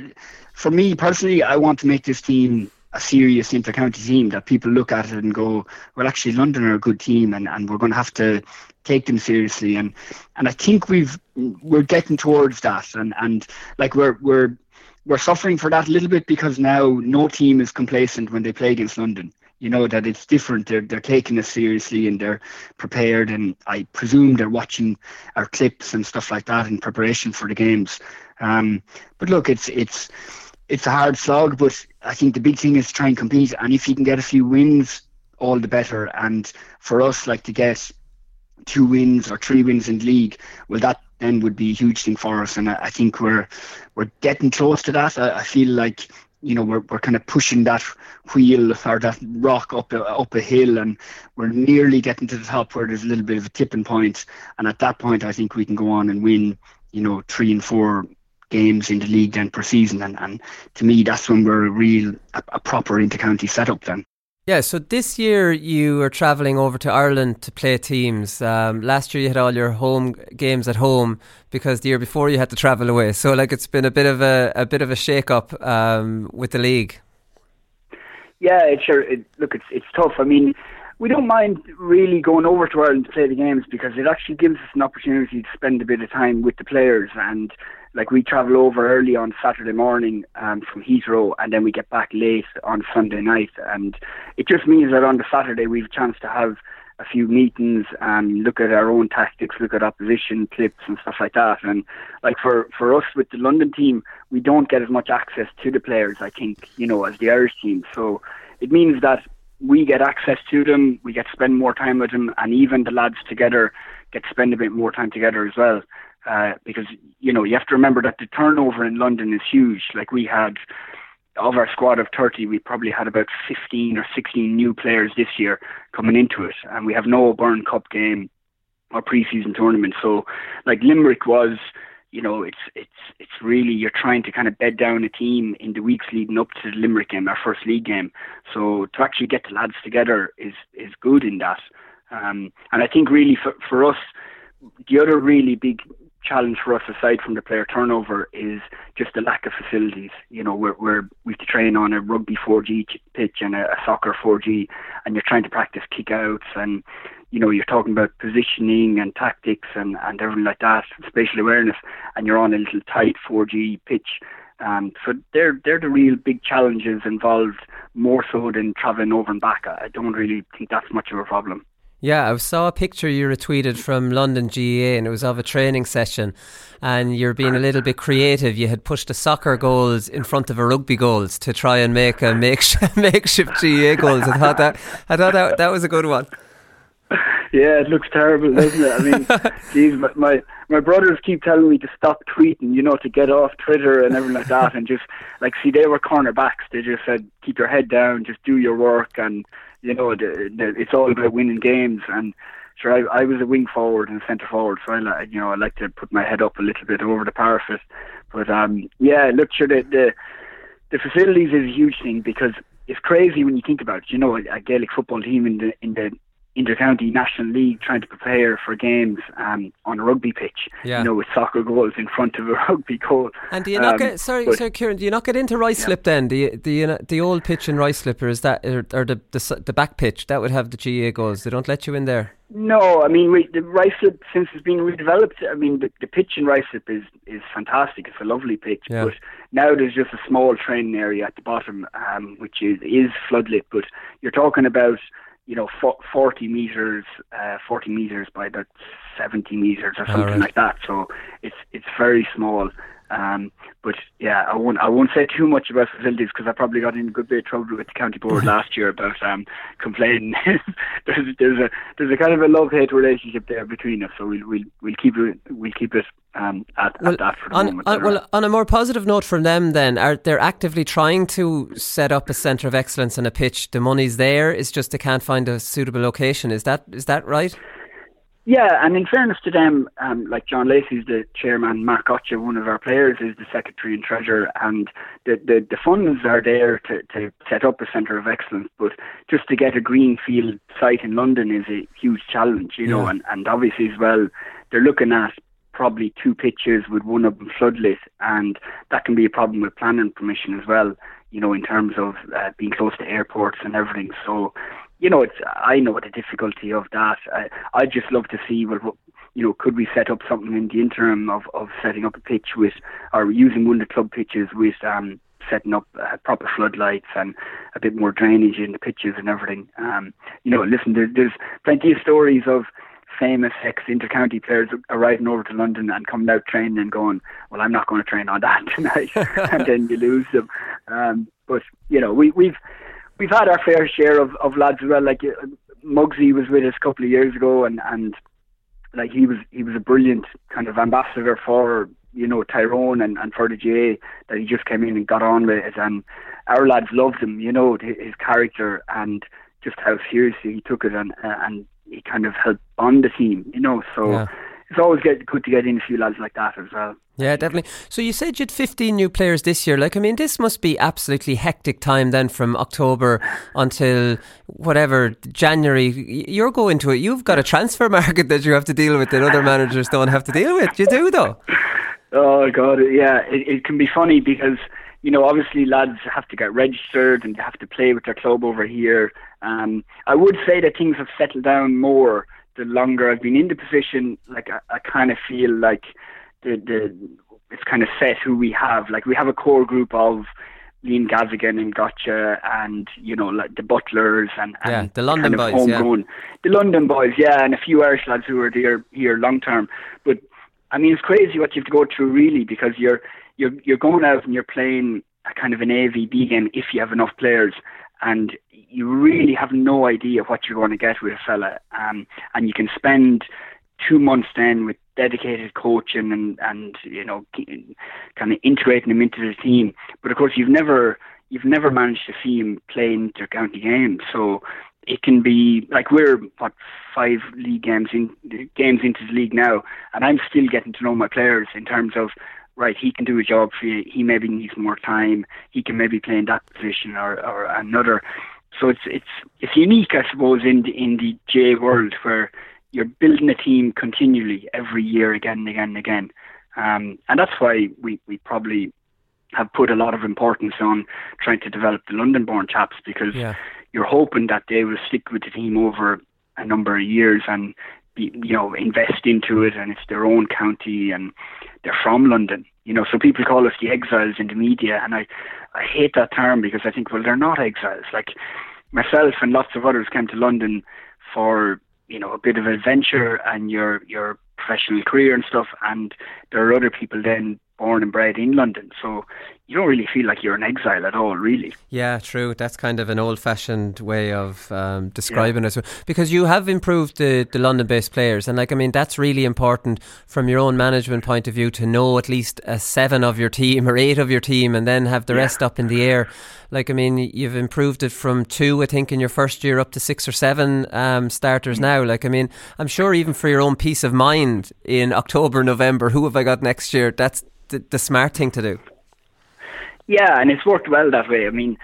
for me personally I want to make this team a serious inter-county team that people look at it and go well actually London are a good team and, and we're going to have to take them seriously. And and I think we've we're getting towards that. And and like we're we're we're suffering for that a little bit because now no team is complacent when they play against London. You know that it's different. They're they're taking it seriously and they're prepared, and I presume they're watching our clips and stuff like that in preparation for the games. Um, but look, it's it's it's a hard slog, but I think the big thing is try and compete, and if you can get a few wins, all the better. And for us, like to get two wins or three wins in league, well, that then would be a huge thing for us. And I, I think we're we're getting close to that. I, I feel like you know we're we're kind of pushing that wheel or that rock up a, up a hill, and we're nearly getting to the top where there's a little bit of a tipping point. And at that point, I think we can go on and win. You know, three and four games in the league then per season, and, and to me, that's when we're a real a, a proper intercounty setup then.
Yeah, so this year you were travelling over to Ireland to play teams. Um, last year you had all your home games at home because the year before you had to travel away. So like it's been a bit of a, a bit of a shake up um, with the league.
Yeah, it sure. It, look, it's it's tough. I mean, we don't mind really going over to Ireland to play the games because it actually gives us an opportunity to spend a bit of time with the players and like we travel over early on Saturday morning um, from Heathrow and then we get back late on Sunday night and it just means that on the Saturday we've a chance to have a few meetings and look at our own tactics, look at opposition clips and stuff like that. And like for, for us with the London team, we don't get as much access to the players, I think, you know, as the Irish team. So it means that we get access to them, we get to spend more time with them, and even the lads together get to spend a bit more time together as well. Uh, because you know you have to remember that the turnover in London is huge. Like we had of our squad of 30, we probably had about 15 or 16 new players this year coming into it, and we have no Byrne Cup game or preseason tournament. So, like Limerick was, you know, it's it's it's really you're trying to kind of bed down a team in the weeks leading up to the Limerick game, our first league game. So to actually get the lads together is is good in that. Um, and I think really for for us, the other really big challenge for us aside from the player turnover is just the lack of facilities. You know, we're, we're we train on a rugby 4G pitch and a, a soccer 4G, and you're trying to practice kickouts and you know you're talking about positioning and tactics and and everything like that, spatial awareness, and you're on a little tight 4G pitch. Um, so they're they're the real big challenges involved more so than travelling over and back. I don't really think that's much of a problem.
Yeah, I saw a picture you retweeted from London GAA and it was of a training session and you're being a little bit creative. You had pushed the soccer goals in front of a rugby goals to try and make a makeshift, *laughs* makeshift GAA goals. I thought that I thought that that was a good one.
Yeah, it looks terrible, doesn't it? I mean, *laughs* geez, my, my my brothers keep telling me to stop tweeting, you know, to get off Twitter and everything like that, and just like see they were cornerbacks. They just said keep your head down, just do your work, and you know, the, the, it's all about winning games. And sure, I, I was a wing forward and centre forward, so I you know, I like to put my head up a little bit over the parapet. But um, yeah, look, sure, the, the the facilities is a huge thing because it's crazy when you think about it. You know, a Gaelic football team in the in the intercounty national league trying to prepare for games um, on a rugby pitch.
Yeah.
You know, with soccer goals in front of a *laughs* rugby goal.
And do you not
Um,
get sorry,
but-
sorry, Ciaran? Do you not get into Ruislip then? Do you, do you, the old pitch in Ruislip, or is that or, or the, the the back pitch that would have the GAA goals? They don't let you in there.
No, I mean we, the Ruislip since it's been redeveloped. I mean the, the pitch in Ruislip is is fantastic. It's a lovely pitch,
Yeah.
but now there's just a small training area at the bottom, um, which is is floodlit. But you're talking about you know 40 meters, uh, 40 meters by about 70 meters or something
Alright.
like that. So it's it's very small. Um, but yeah, I won't I won't say too much about facilities because I probably got in a good bit of trouble with the county board *laughs* last year about um, complaining. *laughs* there's there's a there's a kind of a love hate relationship there between us, so we'll we'll we'll keep it we'll keep it um, at, at that for the
On,
moment.
on, well, on a more positive note from them, then, are they're actively trying to set up a centre of excellence and a pitch? The money's there. It's just they can't find a suitable location. Is that is that right?
Yeah, and in fairness to them, um, like John Lacey's the chairman, Mark Gottsche, one of our players, is the secretary and treasurer, and the, the, the funds are there to, to set up a centre of excellence. But just to get a greenfield site in London is a huge challenge, you know,
Yeah.
and, and obviously as well, they're looking at probably two pitches with one of them floodlit, and that can be a problem with planning permission as well, you know, in terms of uh, being close to airports and everything. So, you know, it's I know the difficulty of that. I I just love to see well, what you know, could we set up something in the interim of, of setting up a pitch with or using one of the club pitches with um setting up uh, proper floodlights and a bit more drainage in the pitches and everything. Um, you know, listen, there, there's plenty of stories of famous ex intercounty players arriving over to London and coming out training and going, "Well, I'm not going to train on that *laughs* tonight," and then you lose them. Um, but you know, we, we've we've had our fair share of, of lads as well. Like uh, Muggsy was with us a couple of years ago, and and like he was he was a brilliant kind of ambassador for you know Tyrone and, and for the GAA that he just came in and got on with it, and our lads loved him. You know his, character and just how seriously he took it, and uh, and he kind of helped on the team. You know, so.
Yeah.
It's always get, good to get in a few lads like that as well.
Yeah, definitely. So you said you had 15 new players this year. Like, I mean, this must be absolutely hectic time then from October until whatever, January. You're going to it. You've got a transfer *laughs* market that you have to deal with that other managers don't have to deal with. You do, though.
Oh god, yeah, it, it can be funny because you know obviously lads have to get registered and have to play with their club over here. Um, I would say that things have settled down more the longer I've been in the position. Like I, I kind of feel like the the it's kind of set who we have. Like we have a core group of Liam Gavigan and Gottsche and you know like the Butlers and, and
Yeah, the London
kind of
boys, yeah.
the London boys, yeah, and a few Irish lads who are there here long term. But I mean, it's crazy what you have to go through, really, because you're you're you're going out and you're playing a kind of an AVB game if you have enough players, and you really have no idea what you're going to get with a fella, um, and you can spend two months then with dedicated coaching and and you know kind of integrating him into the team. But of course, you've never you've never managed to see him play inter-county games, so it can be like we're what five league games in games into the league now, and I'm still getting to know my players in terms of right. He can do a job for you. He maybe needs more time. He can maybe play in that position or, or another. So it's it's it's unique, I suppose, in the in the J world where you're building a team continually every year, again and again and again, um, and that's why we we probably have put a lot of importance on trying to develop the London-born chaps because
Yeah.
you're hoping that they will stick with the team over a number of years and be, you know invest into it and it's their own county and they're from London you know. So people call us the exiles in the media and I I hate that term because I think well they're not exiles. Like myself and lots of others came to London for you know a bit of adventure and your your professional career and stuff and there are other people then born and bred in London so you don't really feel like you're an exile at all really
Yeah, true. That's kind of an old-fashioned way of um, describing it. Because you have improved the, the London-based players, and like I mean, that's really important from your own management point of view to know at least a seven of your team *laughs* or eight of your team, and then have the rest up in the air. Like I mean, you've improved it from two, I think, in your first year up to six or seven um, starters now. Like I mean, I'm sure even for your own peace of mind in October, November, who have I got next year? That's the, the smart thing to do.
Yeah, and it's worked well that way. I mean,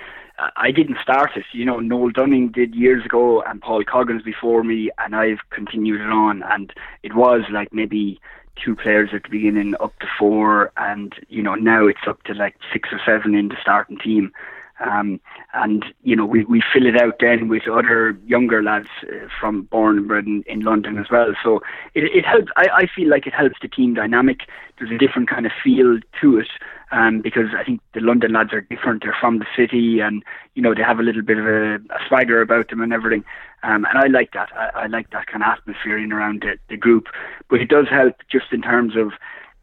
I- didn't start it. You know, Noel Dunning did years ago, and Paul Coggins before me, and I've continued it on. And it was like maybe two players at the beginning, up to four, and you know now it's up to like six or seven in the starting team. Um, and you know we, we fill it out then with other younger lads uh, from born and bred in, in London as well. So it, it helps. I, I feel like it helps the team dynamic. There's a different kind of feel to it um, because I think the London lads are different. They're from the city, and you know they have a little bit of a, a swagger about them and everything. Um, and I like that. I, I like that kind of atmosphere in around the, the group. But it does help just in terms of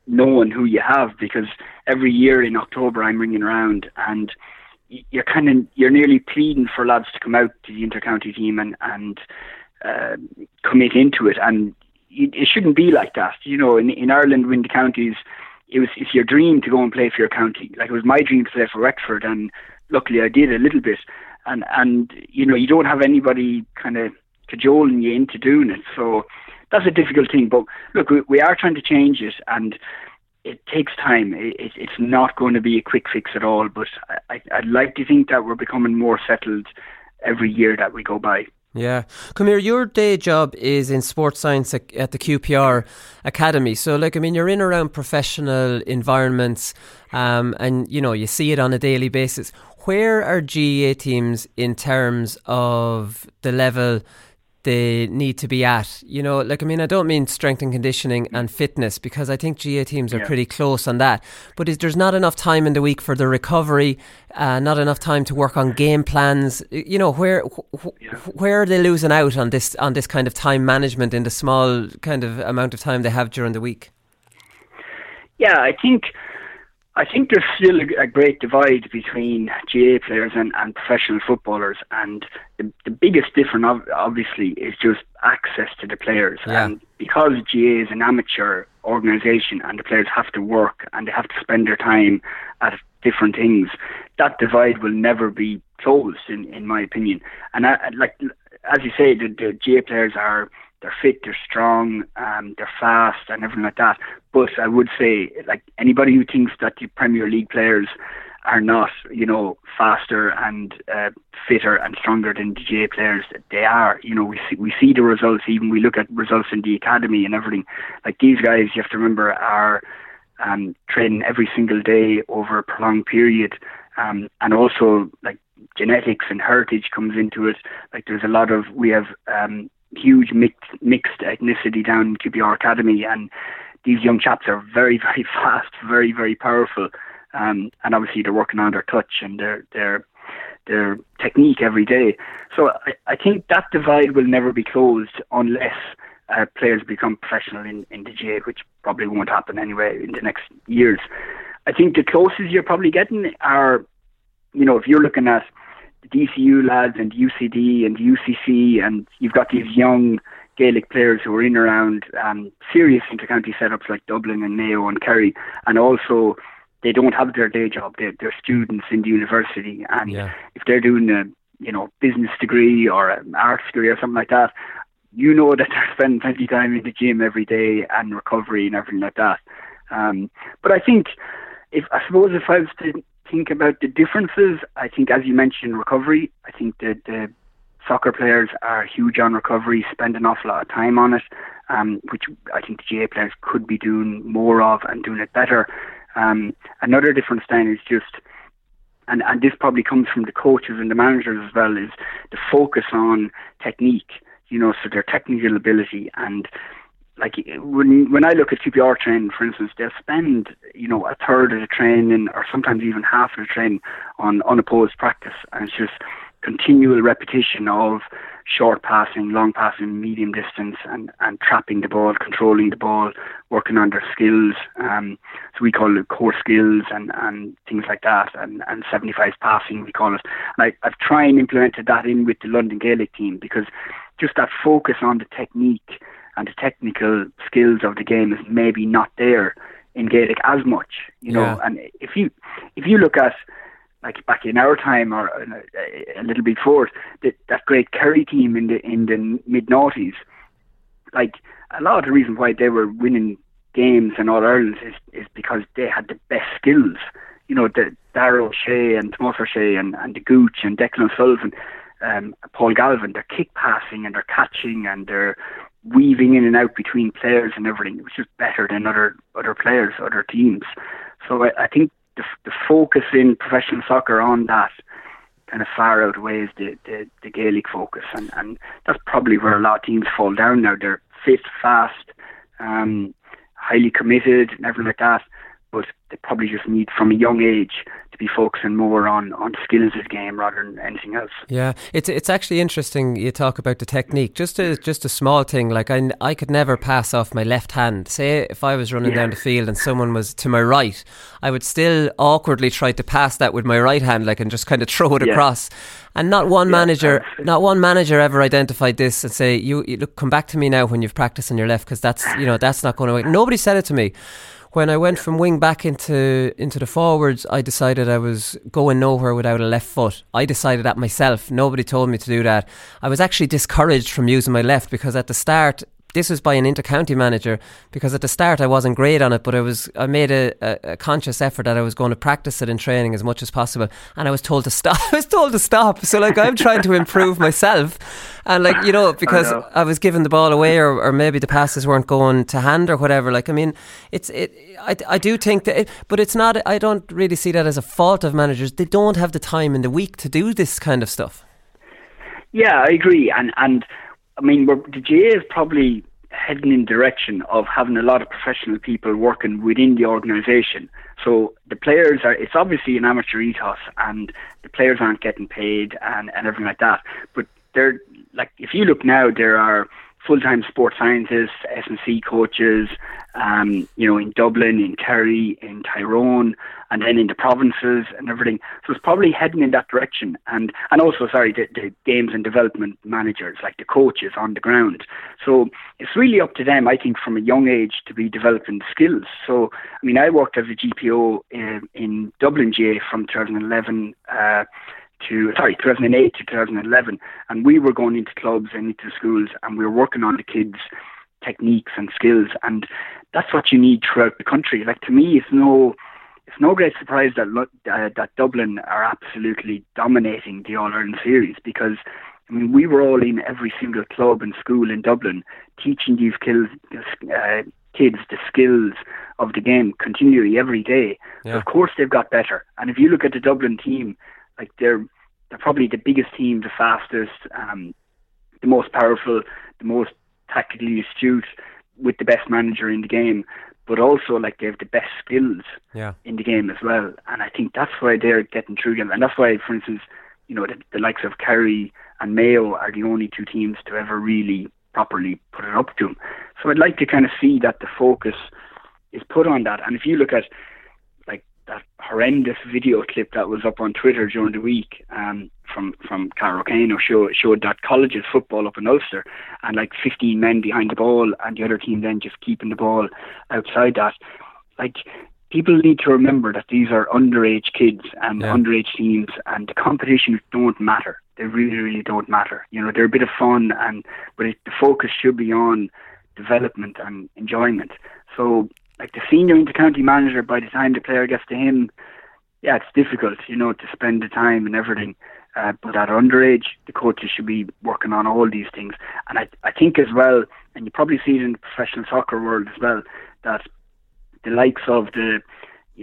knowing who you have because every year in October I'm ringing around and you're kind of you're nearly pleading for lads to come out to the intercounty team and and uh, commit into it. And it, shouldn't be like that. You know in in Ireland when the counties it was it's your dream to go and play for your county. Like it was my dream to play for Wexford and luckily I did a little bit. And and you know you don't have anybody kind of cajoling you into doing it. So that's a difficult thing. But look we, we are trying to change it and it takes time. It, it, it's not going to be a quick fix at all, but I, I'd like to think that we're becoming more settled every year that we go by.
Yeah. Come here, your day job is in sports science at at the QPR Academy. So, like, I mean, you're in around professional environments um, and, you know, you see it on a daily basis. Where are GAA teams in terms of the level they need to be at. You know, like I mean, I don't mean strength and conditioning and fitness because I think GAA teams are
Yeah.
pretty close on that. But is, there's not enough time in the week for the recovery, uh, not enough time to work on game plans. You know, where wh- where are they losing out on this on this kind of time management in the small kind of amount of time they have during the week?
Yeah, I think I think there's still a, a great divide between GAA players and, and professional footballers, and the, the biggest difference, ob- obviously, is just access to the players.
Yeah.
And because GAA is an amateur organisation, and the players have to work and they have to spend their time at different things, that divide will never be closed, in, in my opinion. And I, I- like as you say, the, the GAA players are they're fit, they're strong, um, they're fast, and everything like that. But I would say, like anybody who thinks that the Premier League players are not, you know, faster and uh, fitter and stronger than the GAA players, they are. You know, we see we see the results. Even we look at results in the academy and everything. Like these guys, you have to remember, are um, training every single day over a prolonged period, um, and also like genetics and heritage comes into it. Like there's a lot of we have um, huge mixed mixed ethnicity down in QPR Academy, and these young chaps are very *laughs* very fast, very very powerful, um, and obviously they're working on their touch and their their their technique every day. So I, I think that divide will never be closed unless uh, players become professional in, in the GA, which probably won't happen anyway in the next years. I think the closest you're probably getting are, you know, if you're looking at DCU lads and UCD and UCC, and you've got these young Gaelic players who are in around um, serious intercounty setups like Dublin and Mayo and Kerry, and also they don't have their day job. They're, they're students in the university, and
Yeah.
if they're doing a you know business degree or an arts degree or something like that, you know that they're spending plenty of time in the gym every day and recovery and everything like that. Um, but I think if I suppose if I was to think about the differences, I think as you mentioned recovery, I think that the soccer players are huge on recovery, spend an awful lot of time on it, um, which I think the GAA players could be doing more of and doing it better. Um, another difference then is just and, and this probably comes from the coaches and the managers as well, is the focus on technique, you know, so their technical ability and like when when I look at QPR training, for instance, they'll spend you know a third of the training or sometimes even half of the training on unopposed practice, and it's just continual repetition of short passing, long passing, medium distance, and and trapping the ball, controlling the ball, working on their skills. Um, so we call it core skills and and things like that, and and 75 passing we call it. And I, I've tried and implemented that in with the London Gaelic team because just that focus on the technique and the technical skills of the game is maybe not there in Gaelic as much, you know.
Yeah.
And if you if you look at like back in our time or a, a little bit forward, that that great Kerry team in the in the mid noughties, like a lot of the reason why they were winning games in all Ireland is is because they had the best skills. You know, the Darragh Ó Sé and Tomás Ó Sé and, and the Gooch and Declan Sullivan, um, Paul Galvin, they're kick passing and they're catching and they're weaving in and out between players and everything. It was just better than other other players, other teams. So I, I think the, the focus in professional soccer on that kind of far outweighs the, the, the Gaelic focus, and, and that's probably where a lot of teams fall down now. They're fit, fast, um, highly committed, and everything like that, but they probably just need from a young age to be focusing more on, on skills of the game rather than anything else.
Yeah, it's it's actually interesting. You talk about the technique. Just a just a small thing. Like I, I could never pass off my left hand. Say if I was running
Yeah.
down the field and someone was to my right, I would still awkwardly try to pass that with my right hand, like and just kind of throw it
Yeah.
across. And not one manager, not one manager ever identified this and say, "You, you look, come back to me now when you've practiced on your left, because that's you know that's not going to work." Nobody said it to me. When I went from wing back into into the forwards, I decided I was going nowhere without a left foot. I decided that myself. Nobody told me to do that. I was actually discouraged from using my left because at the start this was by an intercounty manager because at the start I wasn't great on it, but I was I made a, a, a conscious effort that I was going to practice it in training as much as possible, and I was told to stop. *laughs* I was told to stop. So like I'm trying to improve myself, and like you know *laughs* because
know.
I, was giving the ball away, or, or maybe the passes weren't going to hand or whatever. Like I mean, it's it. I, I do think that, it, but it's not. I don't really see that as a fault of managers. They don't have the time in the week to do this kind of stuff.
Yeah, I agree, and and I mean, we're, the GAA is probably heading in direction of having a lot of professional people working within the organisation. So the players are, it's obviously an amateur ethos and the players aren't getting paid and, and everything like that. But they're, like, if you look now, there are full-time sports scientists, S&C coaches, um, you know, in Dublin, in Kerry, in Tyrone, and then in the provinces and everything. So it's probably heading in that direction. And and also, sorry, the, the games and development managers, like the coaches on the ground. So it's really up to them, I think, from a young age to be developing skills. So, I mean, I worked as a GPO in, in Dublin GAA from 2011. Uh, to sorry 2008 to 2011 and we were going into clubs and into schools and we were working on the kids techniques and skills and that's what you need throughout the country like to me it's no it's no great surprise that uh, that Dublin are absolutely dominating the All Ireland series because I mean we were all in every single club and school in Dublin teaching these kids uh, kids the skills of the game continually every day
Yeah.
of course they've got better and if you look at the Dublin team like they're they're probably the biggest team, the fastest, um, the most powerful, the most tactically astute, with the best manager in the game. But also, like they have the best skills
Yeah.
in the game as well. And I think that's why they're getting through them. And that's why, for instance, you know, the, the likes of Kerry and Mayo are the only two teams to ever really properly put it up to them. So I'd like to kind of see that the focus is put on that. And if you look at that horrendous video clip that was up on Twitter during the week um, from from Carol Kane, or show, showed that colleges football up in Ulster and like 15 men behind the ball and the other team then just keeping the ball outside that. Like people need to remember that these are underage kids and
Yeah.
underage teams and the competitions don't matter. They really, really don't matter. You know, they're a bit of fun and but it, the focus should be on development and enjoyment. So like the senior inter-county manager, by the time the player gets to him, yeah, it's difficult, you know, to spend the time and everything. Uh, but at underage, the coaches should be working on all these things. And I, I think as well, and you probably see it in the professional soccer world as well, that the likes of the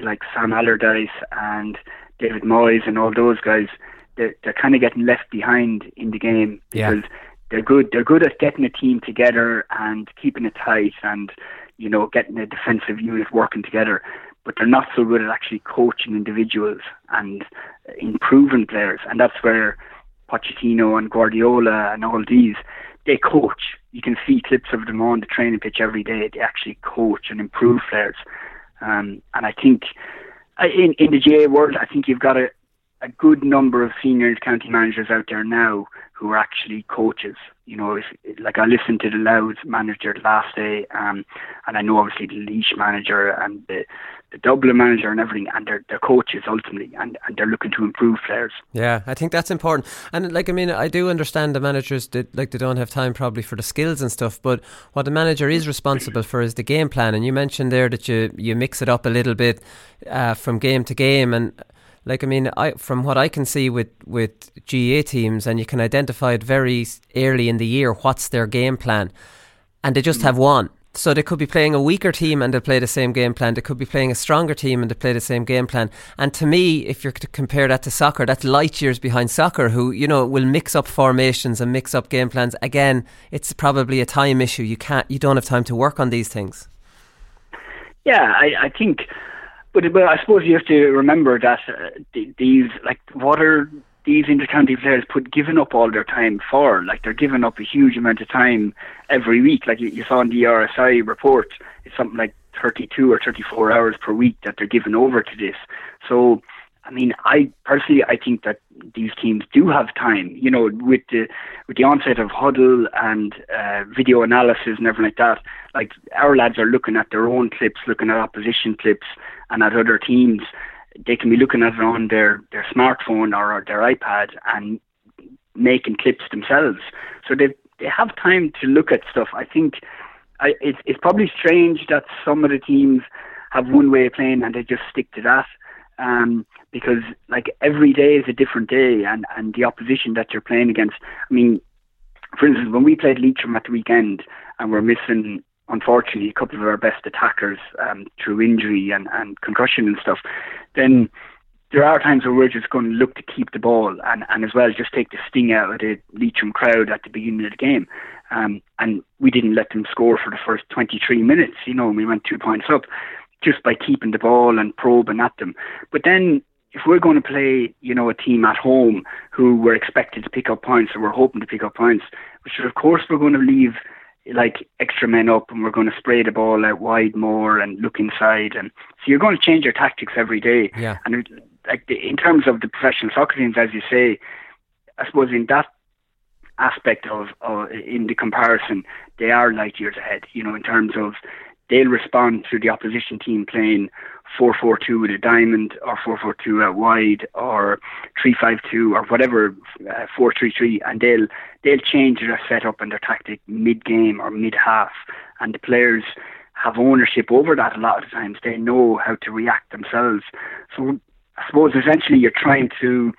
like Sam Allardyce and David Moyes and all those guys, they're, they're kind of getting left behind in the game
Yeah.
because they're good. They're good at getting a team together and keeping it tight and you know getting a defensive unit working together. But they're not so good at actually coaching individuals and improving players, and that's where Pochettino and Guardiola and all these they coach. You can see clips of them on the training pitch every day. They actually coach and improve players. Um, and I think in in the GAA world, I think you've got a a good number of senior county managers out there now who are actually coaches. You know, if like I listened to the Louth manager last day, um, and I know obviously the Laois manager and the the Dublin manager and everything, and they're they're coaches ultimately, and, and they're looking to improve players.
Yeah, I think that's important. And like, I mean, I do understand the managers that like they don't have time probably for the skills and stuff. But what the manager is responsible for is the game plan. And you mentioned there that you you mix it up a little bit uh, from game to game. And like, I mean, I from what I can see with with GAA teams, and you can identify it very early in the year what's their game plan, and they just mm. have one. So they could be playing a weaker team and they play the same game plan. They could be playing a stronger team and they play the same game plan. And to me, if you're to compare that to soccer, that's light years behind soccer, who you know will mix up formations and mix up game plans. Again, it's probably a time issue. You can't, you don't have time to work on these things.
Yeah, I, I think, but but I suppose you have to remember that uh, these like what are these intercounty players put giving up all their time for? Like they're giving up a huge amount of time every week. Like you, you saw in the ESRI report, it's something like 32 or 34 hours per week that they're giving over to this. So. I mean, I personally, I think that these teams do have time. You know, with the with the onset of Hudl and uh, video analysis and everything like that. Like our lads are looking at their own clips, looking at opposition clips, and at other teams. They can be looking at it on their their smartphone or their iPad and making clips themselves. So they they have time to look at stuff. I think I, it's it's probably strange that some of the teams have one way of playing and they just stick to that. Um, because like every day is a different day, and and the opposition that you're playing against. I mean, for instance, when we played Leitrim at the weekend, and we're missing unfortunately a couple of our best attackers um, through injury and and concussion and stuff, then there are times where we're just going to look to keep the ball and, and as well just take the sting out of the Leitrim crowd at the beginning of the game. um, and we didn't let them score for the first 23 minutes. You know, and we went two points up just by keeping the ball and probing at them. But then if we're going to play, you know, a team at home who we're expected to pick up points or we're hoping to pick up points, which of course we're going to leave like extra men up and we're going to spray the ball out wide more and look inside and so you're going to change your tactics every day
Yeah.
and it- like the, in terms of the professional soccer teams as you say I suppose in that aspect of, of in the comparison they are light years ahead you know in terms of they'll respond to the opposition team playing 4-4-2 with a diamond or 4-4-2 out wide or 3-5-2 or whatever uh, 4-3-3 and they'll they'll change their setup and their tactic mid-game or mid-half. And the players have ownership over that a lot of times. They know how to react themselves. So I suppose essentially you're trying to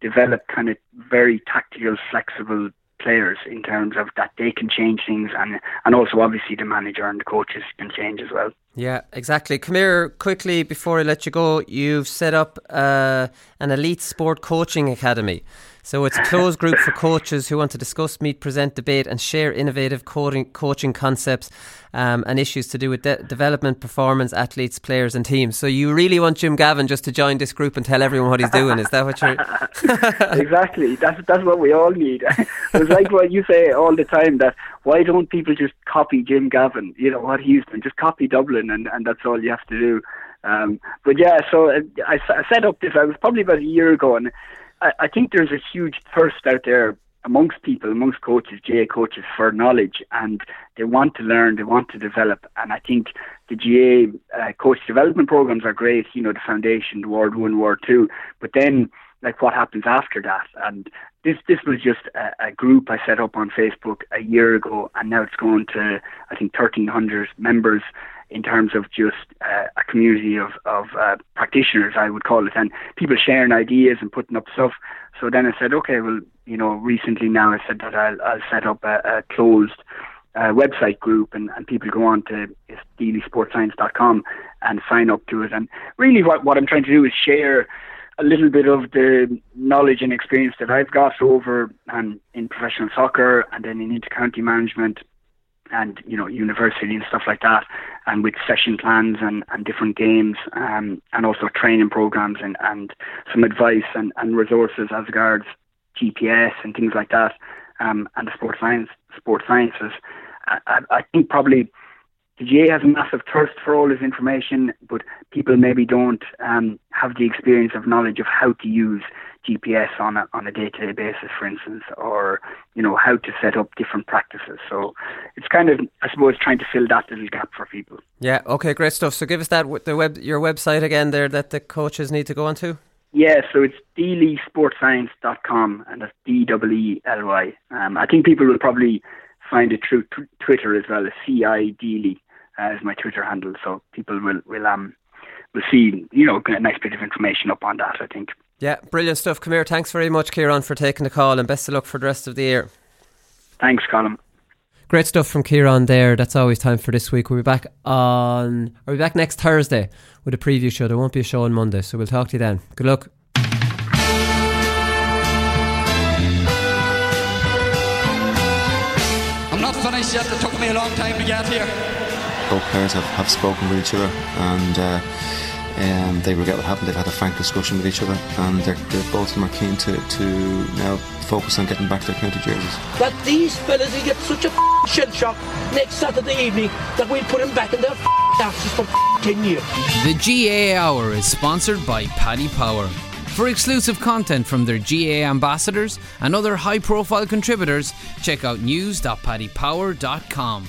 develop kind of very tactical flexible players in terms of that they can change things and and also obviously the manager and the coaches can change as well
Yeah, exactly. Come here quickly before I let you go. You've set up uh, an elite sport coaching academy. So it's a closed group for coaches who want to discuss, meet, present, debate, and share innovative coding, coaching concepts um, and issues to do with de- development, performance, athletes, players, and teams. So you really want Jim Gavin just to join this group and tell everyone what he's doing? Is that what you're? *laughs*
exactly. That's that's what we all need. *laughs* it's like what you say all the time that why don't people just copy Jim Gavin? You know what he's doing. Just copy Dublin, and and that's all you have to do. Um, but yeah, so I, I, I set up this. I was probably about a year ago, and I, I think there's a huge thirst out there amongst people, amongst coaches, GAA coaches, for knowledge, and they want to learn, they want to develop, and I think the GAA uh, coach development programs are great. You know, the foundation, the Ward One, Ward Two, but then like what happens after that, and this this was just a, a group I set up on Facebook a year ago, and now it's grown to I think 1,300 members in terms of just uh, a community of of uh, practitioners, I would call it, and people sharing ideas and putting up stuff. So then I said, okay, well, you know, recently now I said that I'll, I'll set up a, a closed uh, website group and, and people go on to deelysportscience.com and sign up to it. And really what, what I'm trying to do is share a little bit of the knowledge and experience that I've got over and in professional soccer and then in inter-county management and you know university and stuff like that and with session plans and, and different games um, and also training programs and, and some advice and, and resources as regards GPS and things like that um, and the sports science sports sciences. I I think probably the GAA has a massive thirst for all this information, but people maybe don't um, have the experience of knowledge of how to use GPS on a on a day to day basis, for instance, or you know how to set up different practices. So it's kind of, I suppose, trying to fill that little gap for people.
Yeah. Okay. Great stuff. So give us that the web your website again there that the coaches need to go onto.
Yeah, so it's deelysportscience.com and that's D W E L Y. Um, I think people will probably find it through t- Twitter as well. C I Deely uh, is my Twitter handle, so people will will um will see you know a nice bit of information up on that. I think.
Yeah, brilliant stuff. Come here. Thanks very much, Ciaran, for taking the call, and best of luck for the rest of the year.
Thanks, Colin.
Great stuff from Ciaran there. That's always time for this week. We'll be back on. We'll be back next Thursday with a preview show. There won't be a show on Monday, so we'll talk to you then. Good luck.
I'm not finished yet. It took me a long time to get here.
Both players have, have spoken with each other and uh, um, they regret what happened. They've had a frank discussion with each other and they're, they're, both of them are keen to, to now focus on getting back their county jerseys.
That these fellas will get such a shell shock next Saturday evening that we'll put them back in their asses for 10 years.
The GAA Hour is sponsored by Paddy Power. For exclusive content from their GAA ambassadors and other high profile contributors, check out news.paddypower.com.